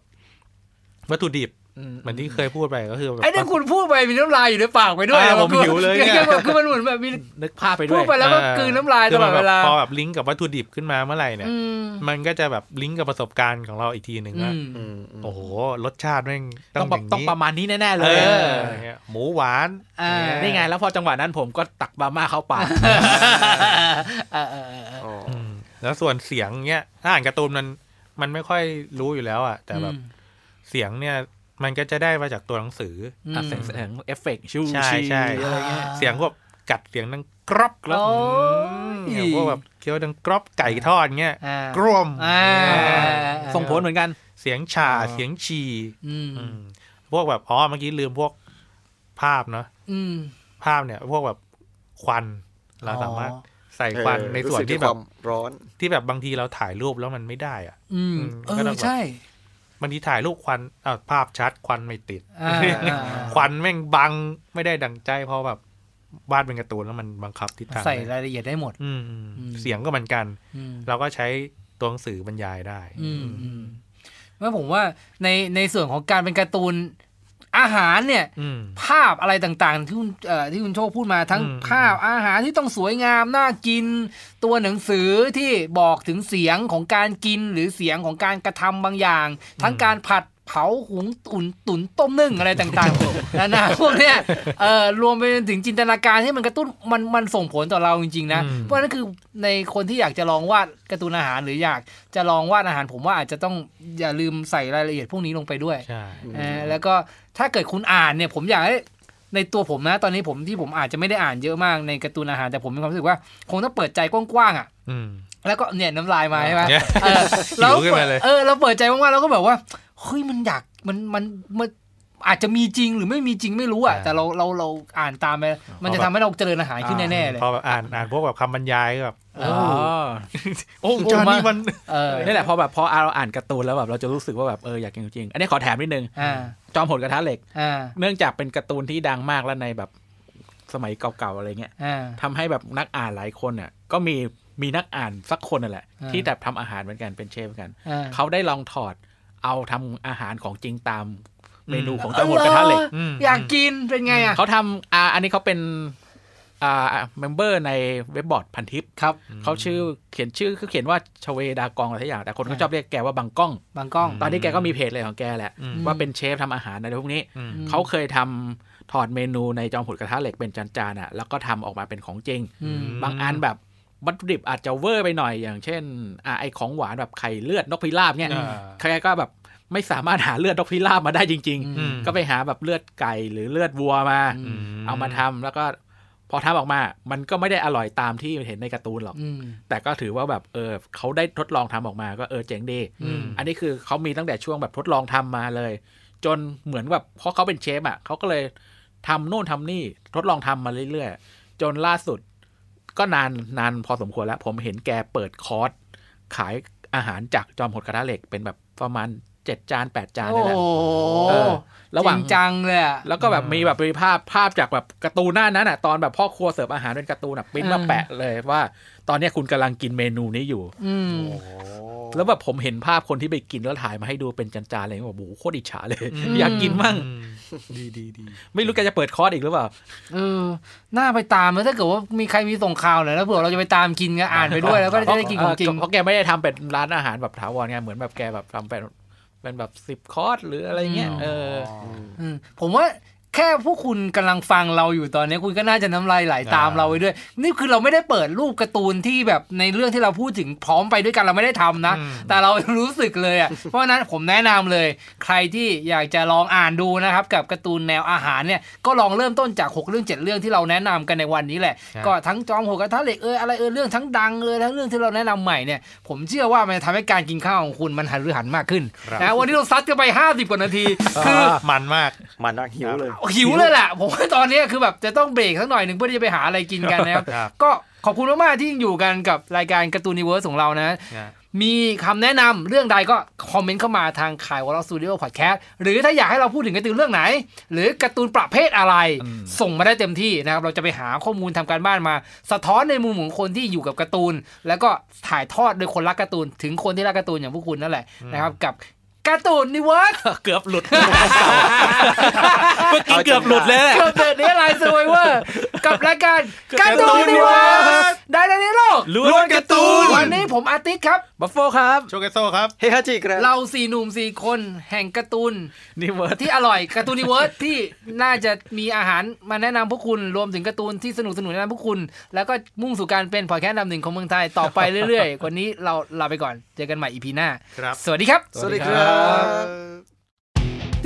วัตถุดิบอืมเหมือนที่เคยพูดไปก็คือแบบไอ้เนี่ยคุณพูดไปมีน้ำลายอยู่ในปากไปด้วยอ่านะผมหิวเลยเนี่ยคือคือมันเหมือนแบบมีนึกภาพไปด้พูวดยไปแล้วก็กลืนน้ำลายตลอดเวลาคืมันแบบพอแบบลิงก์กับวัตถุดิบขึ้นมาเมื่อไหร่เนี่ยอืมมันก็จะแบบลิงก์กับประสบการณ์ของเราอีกทีหนึ่งอืว่ามอืมอืมโอ้โหรสชาติแม่งต้ต้อองงอแบบย่างต้องนี้ประมาณนี้แน่ๆเลเอยออย่างเงี้ยหมูหวานอ่าเนี่ยนี่ไงแล้วพอจังหวะนั้นผมก็ตักบาม่าเข้าปาก เออเออเออเอออ๋ออืมแล้วส่วนเสียงเนี้ยถ้าอ่านการ์ตูนมันมันไม่ค่อยรู้อยู่แล้วอะ แต่แบบเสียงเนี่ยมันก็จะได้มาจากตัวหนังสืออืมอะเสียงเสียงเอฟเฟกต์ชูใช่ชีใช่อะไรเงี้ยเสียงพวกกัดเสียงดังกรอบกรอบโอ้ยอืมอย่างพวกแบบเคี้ยวดังกรอบไก่ทอดเงี้ยอ่ากรวมอ่าส่งผลเหมือนกัน เสียงชาอ๋อเสียงฉีอืมอืมพวกแบบอ๋อเมื่อกี้ลืมพวกภาพเนาะอืมภาพเนี่ย พวกแบบควันเราสามารถ ใส่เออควันในส่วนรู้กที่ถึงแบคบวามร้อน ที่แบบบางทีเราถ่ายรูปแล้วมันไม่ได้อะ อืมอืมเอก็ต้อองแบบใช่บางทีถ่ายรูปควันอ่าภาพชัดควันไม่ติดอ่าอ่าควันแม่งบังไม่ได้ดังใจเพราะแบบวาดเป็นการ์ตูนแล้วมันบังคับทิศทางใส่ได้รายละเอียดได้หมด อืมอืมอืมเสียงก็เหมือนกันอืมเราก็ใช้ตัวหนังสือบรรยายได้ อืมอืมว่าผมว่าในในส่วนของการเป็นการ์ตูน อาหารเนี่ยอืมภาพอะไรต่างๆ ที่คุณเอ่อที่คุณโชคพูดมาทั้งอืมภาพอาหารที่ต้องสวยงามน่ากิน ตัวหนังสือที่บอกถึงเสียงของการกินหรือเสียงของการกระทำบางอย่าง ทั้งการผัด เผาหุงตุ๋นตุ๋นต้มนึ่งอะไรต่างๆนานาพวกเนี้ยเอ่อรวมไปจนถึงจินตนาการที่มันกระตุ้นมันมันส่งผลต่อเราจริงๆนะอืมเพราะฉะนั้นคือในคนที่อยากจะลองวาดการ์ตูนอาหารหรืออยากจะลองวาดอาหารผมว่าอาจจะต้องอย่าลืมใส่รายละเอียดพวกนี้ลงไปด้วยใช่เออแล้วก็ถ้าเกิดคุณอ่านเนี่ยผมอยากให้ในตัวผมนะ ตอนนี้ผมที่ผมอาจจะไม่ได้อ่านเยอะมากในการ์ตูนอาหารแต่ผมมีความรู้สึกว่า คงต้องเปิดใจกว้างๆอะอืมแล้วก็เนี่ยน้ำลายมาใช่ไหมเนี่ยเออเราหิวขึ้นมาเลยเออเราเปิดใจว่างๆเราก็แบบว่า เฮ้ยมันอยากมันมันมันอาจจะมีจริงหรือไม่มีจริงไม่รู้อะอ่าแต่เราเราเราอ่านตามไปมันจะทำให้เราเจริญอาหารขึ้นแน่ๆเลยพอแบบอ่านอ่านพวกแบบคำบรรยายก็แบบเออ๋ออโอ้จานนี้มันเออนี่แหละพอแบบพอเราอ่านการ์ตูนแล้วแบบเราจะรู้สึกว่าแบบเอออยากกินจริงๆอันนี้ขอแถมนิดนึงอ่าจอมโหดกระทะเหล็กอ่าเนื่องจากเป็นการ์ตูนที่ดังมากแล้วในแบบสมัยเก่าๆอะไรเงี้ยอ่าทำให้แบบนักอ่านหลายคนเนี่ยก็มีมีนักอ่านสักคนนั่นแหละอ่าที่แบบทำอาหารเหมือนกันเป็นเชฟเหมือนกันอ่าเขาได้ลองถอด เอาทำอาหารของจริงตามเมนูของจอมโหดกระทะเหล็กอืมอยากกินเป็นไงอะเขาทำอ่าอันนี้เขาเป็นอ่า member ในเว็บบอร์ดพันทิปครับเขาชื่อเขียนชื่อคือเขียนว่าชเวดากองอะไรทุกอย่าง แต่คนก็ชอบเรียกแกว่าบังก้องบางกล้อง ตอนนี้แกก็มีเพจเลยของแกแหละอืมว่าเป็นเชฟทำอาหารอะไรพวกนี้อืมเขาเคยทำถอดเมนูในจอมโหดกระทะเหล็กเป็นจานๆอะแล้วก็ทำออกมาเป็นของจริงอืมบางอันแบบ วัตถุดิบอาจจะเวอร์ไปหน่อยอย่างเช่นอ่าไอของหวานแบบไข่เลือดนกพิราบเนี่ยอ่าใครก็แบบไม่สามารถหาเลือดนกพิราบมาได้จริงอืมๆก็ไปหาแบบเลือดไก่หรือเลือดวัวมาอืมเอามาทำแล้วก็พอทำออกมา มันก็ไม่ได้อร่อยตามที่เห็นในการ์ตูนหรอกอืมแต่ก็ถือว่าแบบเออเขาได้ทดลองทำออกมาก็เออเจ๋งดีอืมอันนี้คือเขามีตั้งแต่ช่วงแบบทดลองทำมาเลย จนเหมือนแบบเพราะเขาเป็นเชฟอะเขาก็เลยทำโน่นทำนี่ทดลองทำมาเรื่อยๆ จนล่าสุด ก็นานนานพอสมควรแล้ว ผมเห็นแกเปิดคอร์สขายอาหารจากจอมหดกระทะเหล็กเป็นแบบประมาณ เจ็ดจานแปดจานโอ้นี่แหละโหเออระหว่างจริจังเลยอะแล้วก็แบบมีแบบมีภาพภาพจากแบบการ์ตูนหน้านั้นอะตอนแบบพ่อครัวเสิร์ฟอาหารเป็นการ์ตูนอะปริ้นมาแปะเลยว่า ตอนเนี้ยคุณกำลังกินเมนูนี้อยู่ อืมแล้วแบบผมเห็นภาพคนที่ไปกินแล้วถ่ายมาให้ดูเป็นจานๆอะไรเงี้ยแบบโอ้โหโคตรอิจฉาเลย อยากกินมั่งดีดีดีไม่รู้แกจะเปิดคอร์สอีกหรือเปล่าเออน่าไปตามแล้วถ้าเกิดว่ามีใครมีส่งข่าวหน่อยแล้วเผื่อเราจะไปตามกินก็อ่านไปด้วยแล้วก็จะได้กินของจริงเพราะแกไม่ได้ทำเป็นร้านอาหารแบบถาวรไงเหมือนแบบแกแบบทำเป็น เป็นแบบสิบคอร์สหรืออะไรเงี้ยเอออืมผมว่า แค่พวกคุณกำลังฟังเราอยู่ตอนนี้คุณก็น่าจะน้ำลายไหลตามอ่าเราไปด้วย นี่คือเราไม่ได้เปิดรูปการ์ตูนที่แบบในเรื่องที่เราพูดถึงพร้อมไปด้วยกันเราไม่ได้ทำนะอืมแต่เรารู้สึกเลยอะเพราะฉะนั้นผมแนะนำเลย ใครที่อยากจะลองอ่านดูนะครับ กับการ์ตูนแนวอาหารเนี่ยก็ลองเริ่มต้นจาก 6 เรื่อง 7 เรื่องที่เราแนะนำกันในวันนี้แหละครับก็ทั้งจอมโหดกระทะเหล็กเอยอะไรเอยเรื่องทั้งดังเลยทั้งเรื่องที่เราแนะนำใหม่เนี่ยผมเชื่อว่ามันจะทำให้การกินข้าวของคุณมันหันหรือหันมากขึ้นครับนะวันนี้เราซัดกันไป 50 กว่านาทีคือมันมากมันน่าหิวเลยหิวเลยแหละผมว่าตอนนี้คือแบบจะต้องเบรกสักหน่อยหนึ่งเพื่อที่จะไปหาอะไรกินกันนะครับครับก็ขอบคุณมากๆที่ยังอยู่กันกับรายการการ์ตูนนิเวิร์สของเรานะนะมีคำแนะนำเรื่องใดก็คอมเมนต์เข้ามาทางขายหัวเราะสตูดิโอพอดแคสต์หรือถ้าอยากให้เราพูดถึงการ์ตูนเรื่องไหน หรือการ์ตูนประเภทอะไรอืมส่งมาได้เต็มที่นะครับ เราจะไปหาข้อมูลทำการบ้านมา สะท้อนในมุมของคนที่อยู่กับการ์ตูน แล้วก็ถ่ายทอดโดยคนรักการ์ตูน ถึงคนที่รักการ์ตูนอย่างพวกคุณนั่นแหละนะครับกับ การ์ตูนนิเวิร์สเกือบหลุดเมื่อกี้เกือบหลุดเลยเกิดเดือดนี้อะไรสวยเวอร์กับรายการการ์ตูนนิเวิร์สได้ในโลกล้วนการ์ตูนวันนี้ผมอาร์ติสครับบัฟโฟครับโชเกโซครับเฮฮาจิครับเราสี่หนุ่มสี่คนแห่งการ์ตูนนี่เวิร์ดที่อร่อยการ์ตูนนิเวิร์สที่น่าจะมีอาหารมาแนะนำพวกคุณรวมถึงการ์ตูนที่สนุกสนุกแนะนำพวกคุณ แล้วก็มุ่งสู่การเป็นพอดแคสต์อันดับหนึ่งของเมืองไทยต่อไปเรื่อยๆวันนี้เราลาไปก่อนเจอกันใหม่ EP หน้าครับสวัสดีครับ สวัสดีครับ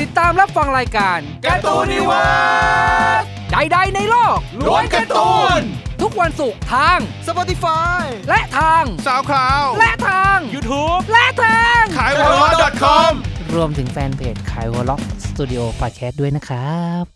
ติดตามรับฟังรายการการ์ตูนนิเวิร์สใดๆในโลกล้วนการ์ตูน ทุกวันศุกร์ทาง Spotify และทาง SoundCloud และทาง YouTube และทางขายวอลล์ .com รวมถึงแฟนเพจขายหัวเราะสตูดิโอพอดแคสต์ด้วยนะครับ